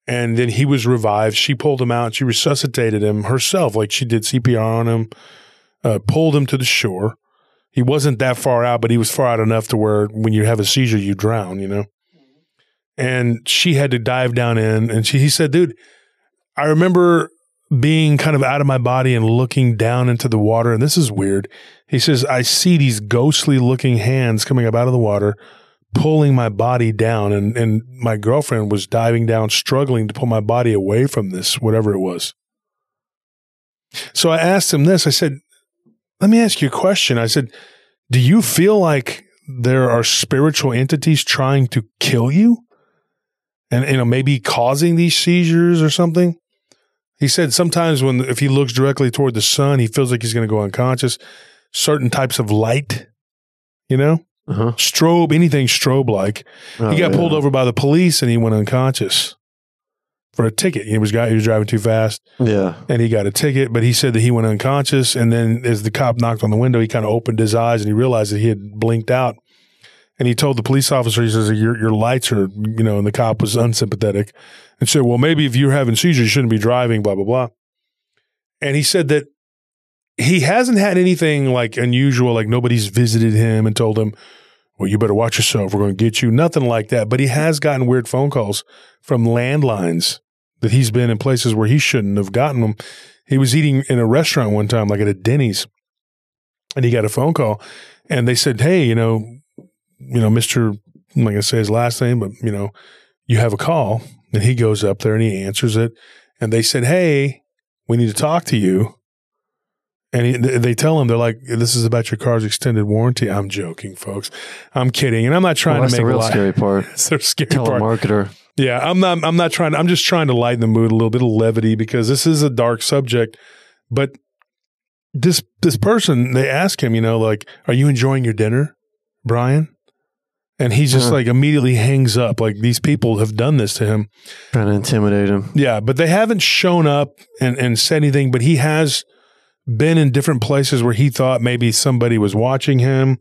And then he was revived. She pulled him out. She resuscitated him herself, like she did CPR on him, uh, pulled him to the shore. He wasn't that far out, but he was far out enough to where when you have a seizure, you drown, you know? And she had to dive down in. And she, he said, dude, I remember being kind of out of my body and looking down into the water. And this is weird. He says, I see these ghostly looking hands coming up out of the water, pulling my body down. And, and my girlfriend was diving down, struggling to pull my body away from this, whatever it was. So I asked him this. I said, let me ask you a question. I said, do you feel like there are spiritual entities trying to kill you? And, you know, maybe causing these seizures or something? He said sometimes when if he looks directly toward the sun, he feels like he's going to go unconscious. Certain types of light, you know, Uh-huh. strobe, anything strobe like. Oh, he got yeah. pulled over by the police and he went unconscious for a ticket. He was guy he was driving too fast Yeah. and he got a ticket. But he said that he went unconscious and then as the cop knocked on the window, he kind of opened his eyes and he realized that he had blinked out. And he told the police officer, he says, your, your lights are, you know, and the cop was unsympathetic and said, well, maybe if you're having seizures, you shouldn't be driving, blah, blah, blah. And he said that he hasn't had anything like unusual, like nobody's visited him and told him, well, you better watch yourself. We're going to get you. Nothing like that. But he has gotten weird phone calls from landlines that he's been in places where he shouldn't have gotten them. He was eating in a restaurant one time, like at a Denny's, and he got a phone call and they said, Hey, you know, you know, Mr. I'm not to say his last name, but you know, you have a call and he goes up there and he answers it. And they said, Hey, we need to talk to you. And he, they tell him, they're like, this is about your car's extended warranty. I'm joking, folks. I'm kidding. And I'm not trying Well, to make the real light. scary part. That's the scary part. Telemarketer. Yeah, I'm not. I'm not trying. I'm just trying to lighten the mood a little bit of levity because this is a dark subject. But this this person, they ask him, you know, like, "Are you enjoying your dinner, Brian?" And he just Huh. like immediately hangs up. Like these people have done this to him. Trying to intimidate him. Yeah, but they haven't shown up and and said anything. But he has been in different places where he thought maybe somebody was watching him.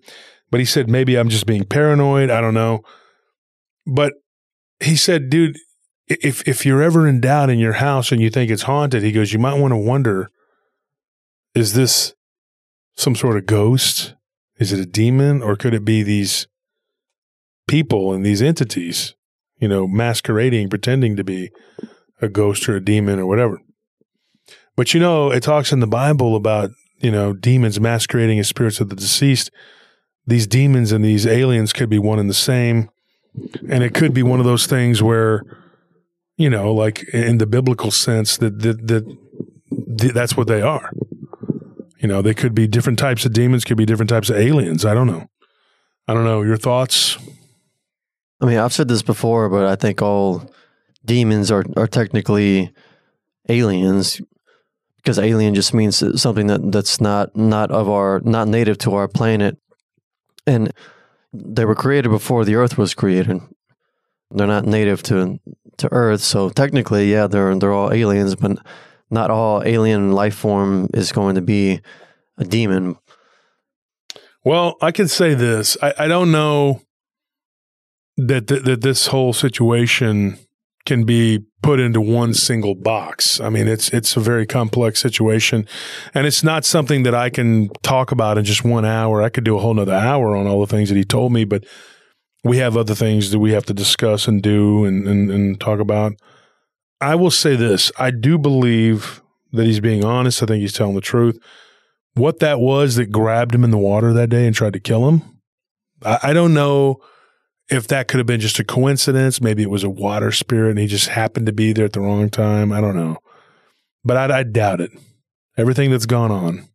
But he said maybe I'm just being paranoid. I don't know. But he said, dude, if if you're ever in doubt in your house and you think it's haunted, he goes, you might want to wonder, is this some sort of ghost? Is it a demon, or could it be these people and these entities, you know, masquerading, pretending to be a ghost or a demon or whatever? But you know, it talks in the Bible about you know demons masquerading as spirits of the deceased. These demons and these aliens could be one and the same. And it could be one of those things where you know like in the biblical sense that that, that th- that's what they are. You know they could be different types of demons could be different types of aliens. I don't know. I don't know. Your thoughts I mean, I've said this before, but I think all demons are, are technically aliens because alien just means something that, that's not not of our not native to our planet, and they were created before the Earth was created. They're not native to to Earth, so technically, yeah, they're they're all aliens, but not all alien life form is going to be a demon. well i can say this i, I don't know that, that that this whole situation can be put into one single box. I mean, it's it's a very complex situation, and it's not something that I can talk about in just one hour. I could do a whole nother hour on all the things that he told me, but we have other things that we have to discuss and do and, and, and talk about. I will say this: I do believe that he's being honest. I think he's telling the truth. What that was that grabbed him in the water that day and tried to kill him, I, I don't know if that could have been just a coincidence. Maybe it was a water spirit and he just happened to be there at the wrong time. I don't know. But I, I doubt it. Everything that's gone on.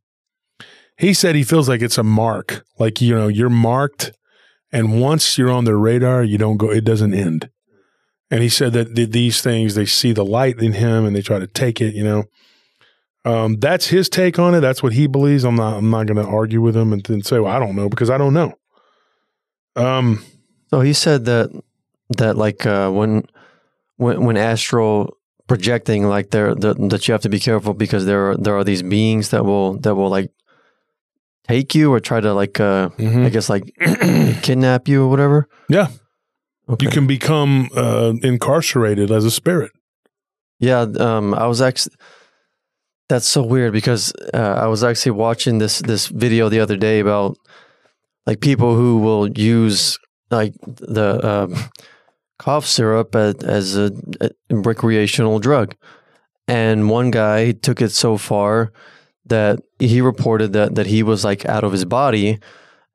He said he feels like it's a mark. Like, you know, you're marked and once you're on their radar, you don't go, it doesn't end. And he said that th- these things, they see the light in him and they try to take it, you know. Um, that's his take on it. That's what he believes. I'm not. I'm not going to argue with him and then say, "Well, I don't know," because I don't know. Um. So he said that that like uh, when when when astral projecting, like there the, that you have to be careful because there are, there are these beings that will that will like take you or try to like uh, mhm. I guess like kidnap you or whatever. Yeah. Okay. You can become uh, incarcerated as a spirit. Yeah, um, I was actually. That's so weird because uh, I was actually watching this this video the other day about like people who will use like the um, cough syrup as, as a, a recreational drug, and one guy took it so far that he reported that that he was like out of his body,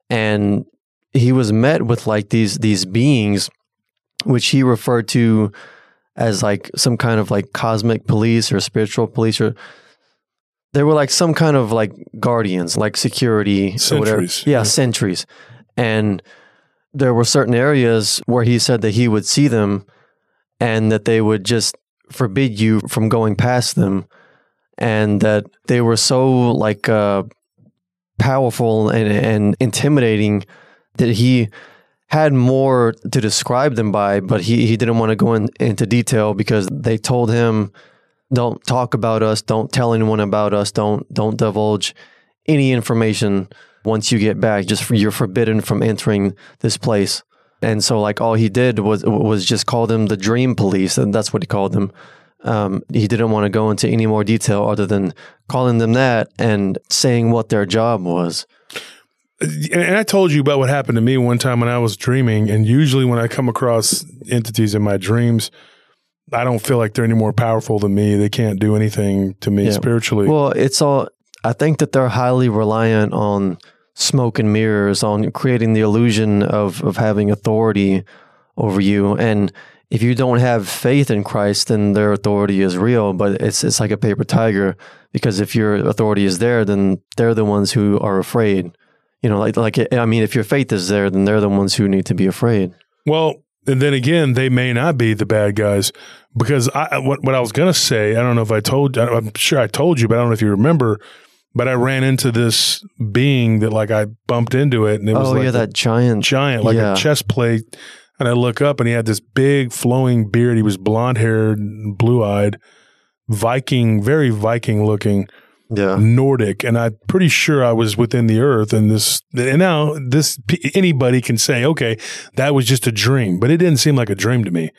and he was met with like these these beings, which he referred to as like some kind of like cosmic police or spiritual police or they were like some kind of like guardians like security or whatever. Yeah Yeah. sentries. And there were certain areas where he said that he would see them and that they would just forbid you from going past them and that they were so like uh powerful and, and intimidating that he had more to describe them by, but he, he didn't want to go in, into detail because they told him, "Don't talk about us. Don't tell anyone about us. Don't don't divulge any information once you get back. Just you're forbidden from entering this place." And so, like, all he did was was just call them the Dream Police, and that's what he called them. Um, he didn't want to go into any more detail other than calling them that and saying what their job was. And I told you about what happened to me one time when I was dreaming. And usually, when I come across entities in my dreams, I don't feel like they're any more powerful than me. They can't do anything to me Yeah. spiritually. Well, it's all. I think that they're highly reliant on smoke and mirrors, on creating the illusion of of having authority over you. And if you don't have faith in Christ, then their authority is real. But it's it's like a paper tiger because if your authority is there, then they're the ones who are afraid. You know, like like I mean, if your faith is there, then they're the ones who need to be afraid. Well, and then again, they may not be the bad guys because I what what I was gonna say. I don't know if I told. I'm sure I told you, but I don't know if you remember. But I ran into this being that like I bumped into it, and it was oh like yeah, that giant. giant, like Yeah. a chest plate. And I look up, and he had this big flowing beard. He was blonde haired, blue eyed, Viking, very Viking looking. Yeah, Nordic, and I'm pretty sure I was within the earth. And this, and now this, anybody can say, okay, that was just a dream, but it didn't seem like a dream to me.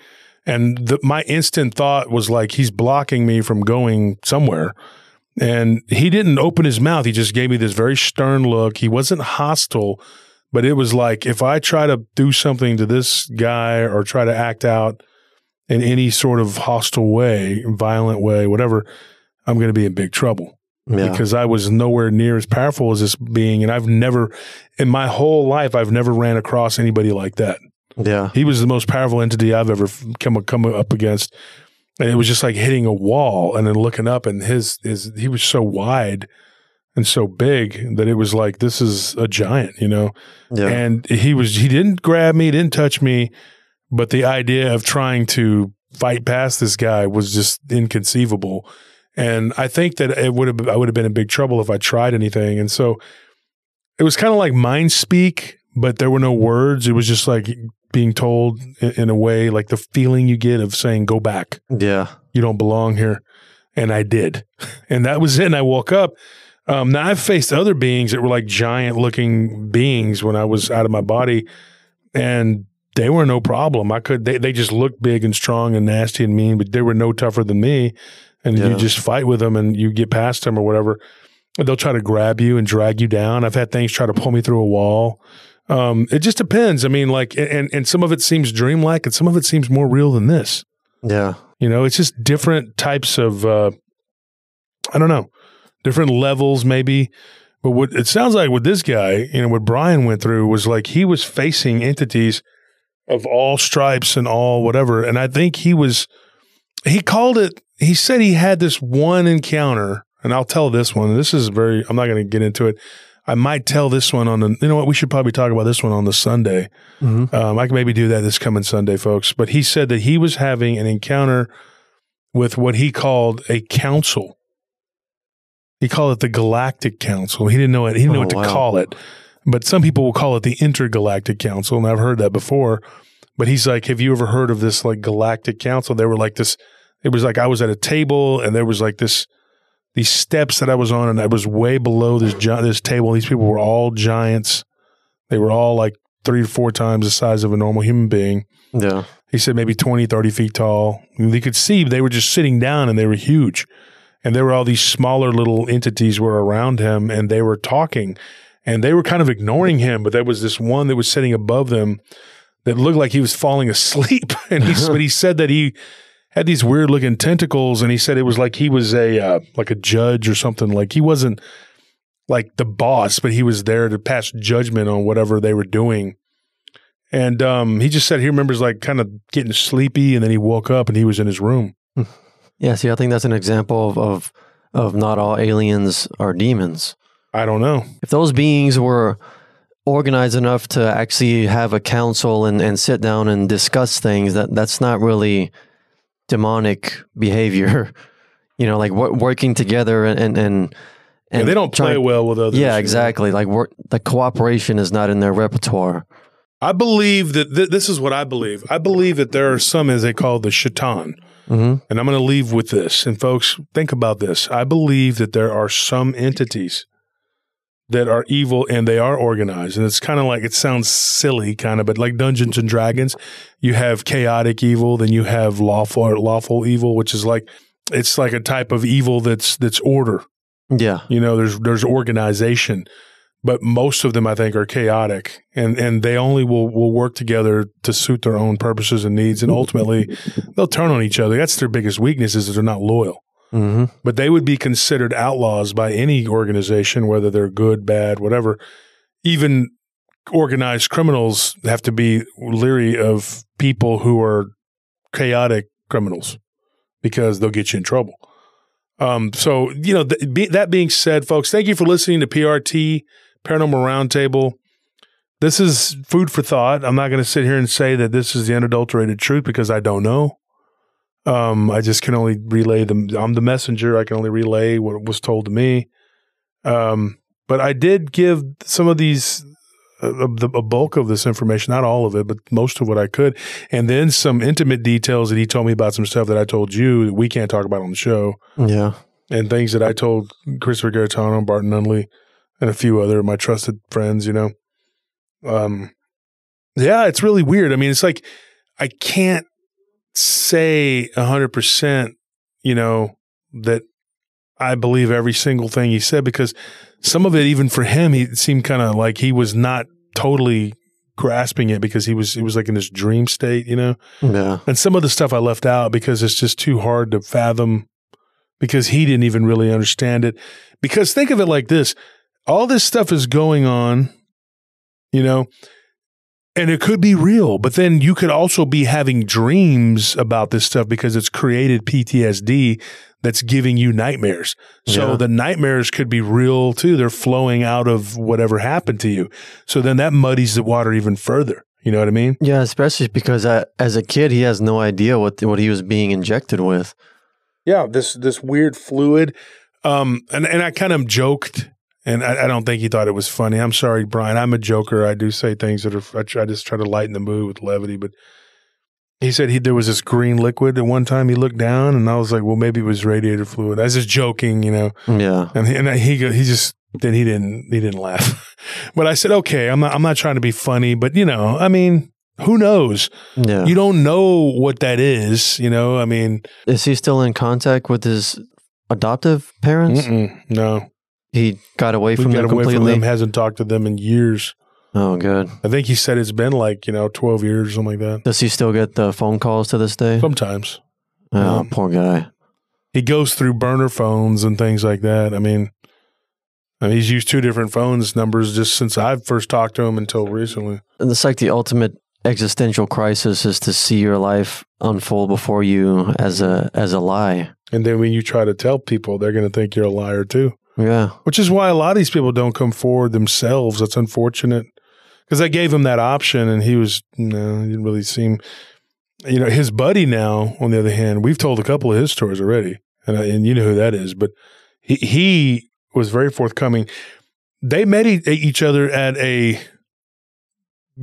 And the, my instant thought was like, he's blocking me from going somewhere. And he didn't open his mouth. He just gave me this very stern look. He wasn't hostile, but it was like, if I try to do something to this guy or try to act out in any sort of hostile way, violent way, whatever, I'm going to be in big trouble yeah. because I was nowhere near as powerful as this being. And I've never, in my whole life, I've never ran across anybody like that. yeah. He was the most powerful entity I've ever come come up against, and it was just like hitting a wall and then looking up, and his his he was so wide and so big that it was like this is a giant, you know. Yeah. And he was he didn't grab me, didn't touch me, but the idea of trying to fight past this guy was just inconceivable. And I think that it would have I would have been in big trouble if I tried anything. And so it was kind of like mind speak, but there were no words. It was just like being told in, a way, like the feeling you get of saying, "Go back, yeah. you don't belong here." And I did, and that was it. And I woke up. Um, now I've faced other beings that were like giant looking beings when I was out of my body, and they were no problem. I could they they just looked big and strong and nasty and mean, but they were no tougher than me. And Yeah. you just fight with them and you get past them or whatever. They'll try to grab you and drag you down. I've had things try to pull me through a wall. Um, it just depends. I mean, like, and and some of it seems dreamlike, and some of it seems more real than this. Yeah. You know, it's just different types of, uh, I don't know, different levels maybe. But what it sounds like with this guy, you know, what Brian went through was like he was facing entities of all stripes and all whatever. And I think he was, he called it, he said he had this one encounter, and I'll tell this one. This is very, I'm not going to get into it. I might tell this one on the. You know what? We should probably talk about this one on the Sunday. Mhm. Um, I can maybe do that this coming Sunday, folks. But he said that he was having an encounter with what he called a council. He called it the Galactic Council. He didn't know it. He didn't know Oh, what to wow. call it. But some people will call it the Intergalactic Council, and I've heard that before. But he's like, "Have you ever heard of this like Galactic Council?" They were like this. It was like I was at a table, and there was like this these steps that I was on, and I was way below this gi- this table. These people were all giants. They were all like three to four times the size of a normal human being. Yeah. He said maybe 20, 30 feet tall. And they could see they were just sitting down and they were huge. And there were all these smaller little entities were around him and they were talking and they were kind of ignoring him. But there was this one that was sitting above them that looked like he was falling asleep. And he, but he said that he had these weird looking tentacles and he said it was like he was a, uh, like a judge or something. Like he wasn't like the boss, but he was there to pass judgment on whatever they were doing. And um, he just said he remembers like kind of getting sleepy, and then he woke up and he was in his room. Yeah. See, I think that's an example of, of, of not all aliens are demons. I don't know. If those beings were organized enough to actually have a council and, and sit down and discuss things, that that's not really demonic behavior. You know, like wor- working together and and and, Yeah, they don't play well with others. Yeah, exactly. Like work, the cooperation is not in their repertoire. I believe that th- this is what I believe. I believe that there are some, as they call the shaitan. hmm And I'm going to leave with this. And folks, think about this. I believe that there are some entities that are evil and they are organized. And it's kind of like, it sounds silly, kind of, but like Dungeons and Dragons, you have chaotic evil, then you have lawful or lawful evil, which is like, it's like a type of evil that's, that's order. Yeah. You know, there's, there's organization, but most of them I think are chaotic and, and they only will, will work together to suit their own purposes and needs. And ultimately they'll turn on each other. That's their biggest weakness is that they're not loyal hmm but they would be considered outlaws by any organization, whether they're good, bad, whatever. Even organized criminals have to be leery of people who are chaotic criminals because they'll get you in trouble. Um, so, you know, th- be, that being said, folks, thank you for listening to PRT Paranormal Roundtable. This is food for thought. I'm not going to sit here and say that this is the unadulterated truth because I don't know. Um, I just can only relay them. I'm the messenger. I can only relay what was told to me. Um, but I did give some of these, uh, the a bulk of this information, not all of it, but most of what I could, and then some intimate details that he told me about some stuff that I told you that we can't talk about on the show, Yeah. and things that I told Christopher Garetano, Barton Nunnelly, and a few other of my trusted friends. You know, um, yeah, it's really weird. I mean, it's like I can't say a hundred percent, you know, that I believe every single thing he said because some of it, even for him, he seemed kind of like he was not totally grasping it because he was he was like in this dream state, you know. Yeah. And some of the stuff I left out because it's just too hard to fathom because he didn't even really understand it. Because think of it like this all this stuff is going on, you know, and it could be real, but then you could also be having dreams about this stuff because it's created PTSD that's giving you nightmares. So Yeah. the nightmares could be real too. They're flowing out of whatever happened to you. So then that muddies the water even further. You know what I mean? Yeah, especially because uh, as a kid, he has no idea what what he was being injected with. yeah, this this weird fluid. Um, and and I kind of joked, and I, I don't think he thought it was funny. I'm sorry, Brian. I'm a joker. I do say things that are. I, try, I just try to lighten the mood with levity. But he said he there was this green liquid at one time. He looked down, and I was like, well, maybe it was radiator fluid. I was just joking, you know. Mm, yeah. And he, and he he just then he didn't he didn't laugh. but I said, okay, I'm not I'm not trying to be funny, but you know, I mean. Who knows? Yeah. You don't know what that is. You know, I mean, Is he still in contact with his adoptive parents? no. He got away from got them away completely. from them. Hasn't talked to them in years. oh, good. I think he said it's been like you know twelve years or something like that. Does he still get the phone calls to this day? Sometimes Oh, um, poor guy. he goes through burner phones and things like that. I mean, I mean, he's used two different phones numbers just since I've first talked to him until recently. And it's like the ultimate existential crisis is to see your life unfold before you as a as a lie. And then when you try to tell people, they're going to think you're a liar too. Yeah. which is why a lot of these people don't come forward themselves. That's unfortunate because I gave him that option and he was, no, he didn't really seem, you know, his buddy now, on the other hand, we've told a couple of his stories already and, I, and you know who that is, but he, he was very forthcoming. They met e- each other at a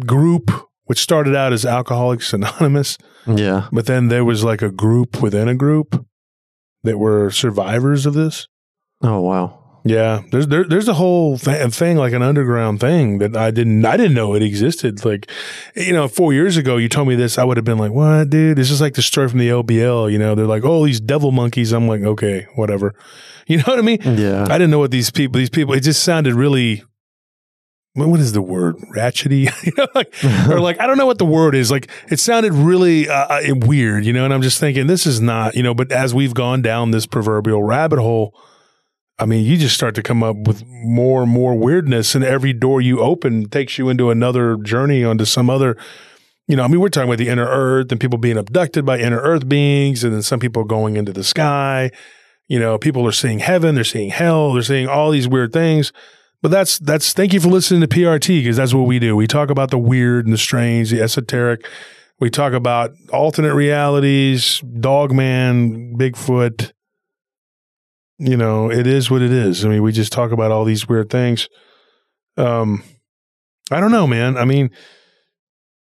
group which started out as Alcoholics Anonymous, Yeah. but then there was like a group within a group that were survivors of this. Oh wow. Yeah, there's there, there's a whole th- thing like an underground thing that I didn't I didn't know it existed. Like, you know, four years ago you told me this, I would have been like, "What, dude? This is like the story from the LBL." You know, they're like, "Oh, these devil monkeys." I'm like, "Okay, whatever." You know what I mean? Yeah. I didn't know what these people these people. It just sounded really. What what is the word? Ratchety, you know, like or like I don't know what the word is. Like it sounded really uh, uh, weird, you know. And I'm just thinking, this is not, you know. But as we've gone down this proverbial rabbit hole, I mean, you just start to come up with more and more weirdness, and every door you open takes you into another journey onto some other. You know, I mean, we're talking about the inner earth and people being abducted by inner earth beings, and then some people going into the sky. You know, people are seeing heaven, they're seeing hell, they're seeing all these weird things. But that's that's thank you for listening to PRT because that's what we do. We talk about the weird and the strange, the esoteric. We talk about alternate realities, Dogman, Bigfoot. You know, it is what it is. I mean, we just talk about all these weird things. Um, I don't know, man. I mean,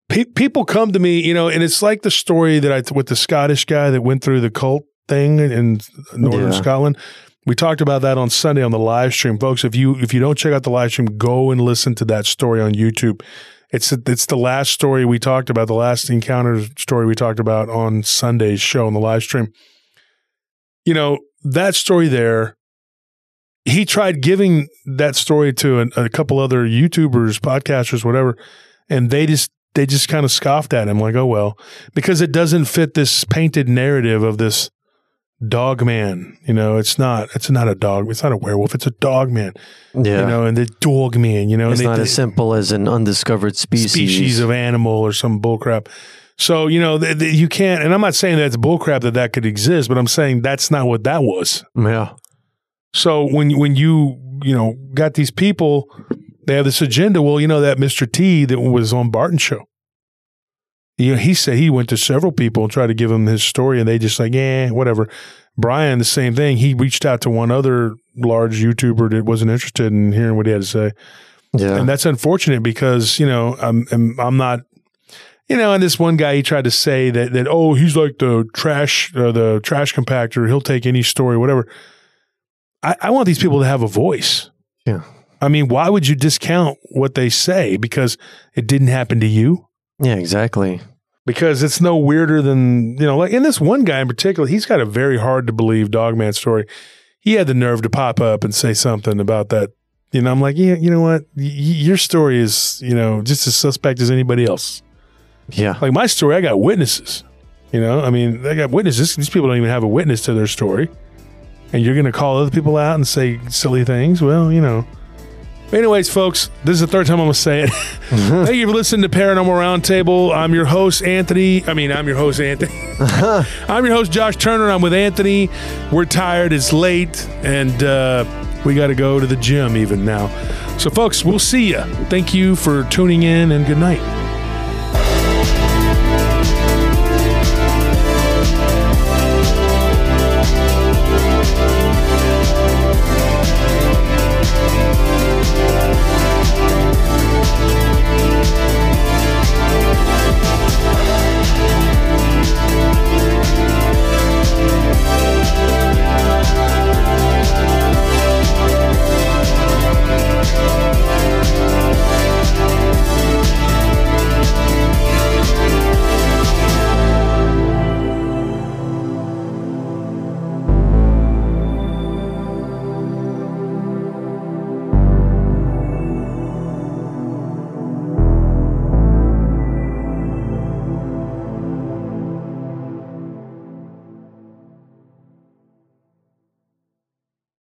pe- people come to me, you know, and it's like the story that I with the Scottish guy that went through the cult thing in northern Yeah. Scotland. We talked about that on Sunday on the live stream, folks. If you if you don't check out the live stream, go and listen to that story on YouTube. It's it's the last story we talked about, the last encounter story we talked about on Sunday's show on the live stream. You know that story there. He tried giving that story to a, a couple other YouTubers, podcasters, whatever, and they just they just kind of scoffed at him, like, "Oh well," because it doesn't fit this painted narrative of this dog man. You know, it's not it's not a dog. It's not a werewolf. It's a dog man. Yeah. You know, and the dog man. You know, it's they- not they- as simple as an undiscovered species. species of animal or some bullcrap. So you know th- th- you can't, and I'm not saying that's bullcrap that that could exist, but I'm saying that's not what that was. Yeah. So when when you you know got these people, they have this agenda. Well, you know that Mr. T that was on Barton show. You know, he said he went to several people and tried to give them his story, and they just like, yeah, whatever. Brian, the same thing. He reached out to one other large YouTuber that wasn't interested in hearing what he had to say. Yeah. And that's unfortunate because, you know, I'm, I'm, I'm not, you know, and this one guy, he tried to say that, that, oh, he's like the trash, uh, the trash compactor. He'll take any story, whatever. I, I want these people to have a voice. Yeah. I mean, why would you discount what they say because it didn't happen to you? yeah, exactly. Because it's no weirder than, you know, like, in this one guy in particular, he's got a very hard to believe dogman story. He had the nerve to pop up and say something about that. You know, I'm like, yeah, you know what? Y- your story is, you know, just as suspect as anybody else. Yeah. Like my story, I got witnesses. You know, I mean, they got witnesses. These people don't even have a witness to their story. And you're going to call other people out and say silly things. Well, you know. Anyways, folks, this is the third time I'm going to say it. Thank you for listening to Paranormal Roundtable. I'm your host, Anthony. I mean, I'm your host, Anthony. I'm your host, Josh Turner. I'm with Anthony. We're tired. It's late. And uh, we got to go to the gym even now. So, folks, we'll see you. Thank you for tuning in and good night.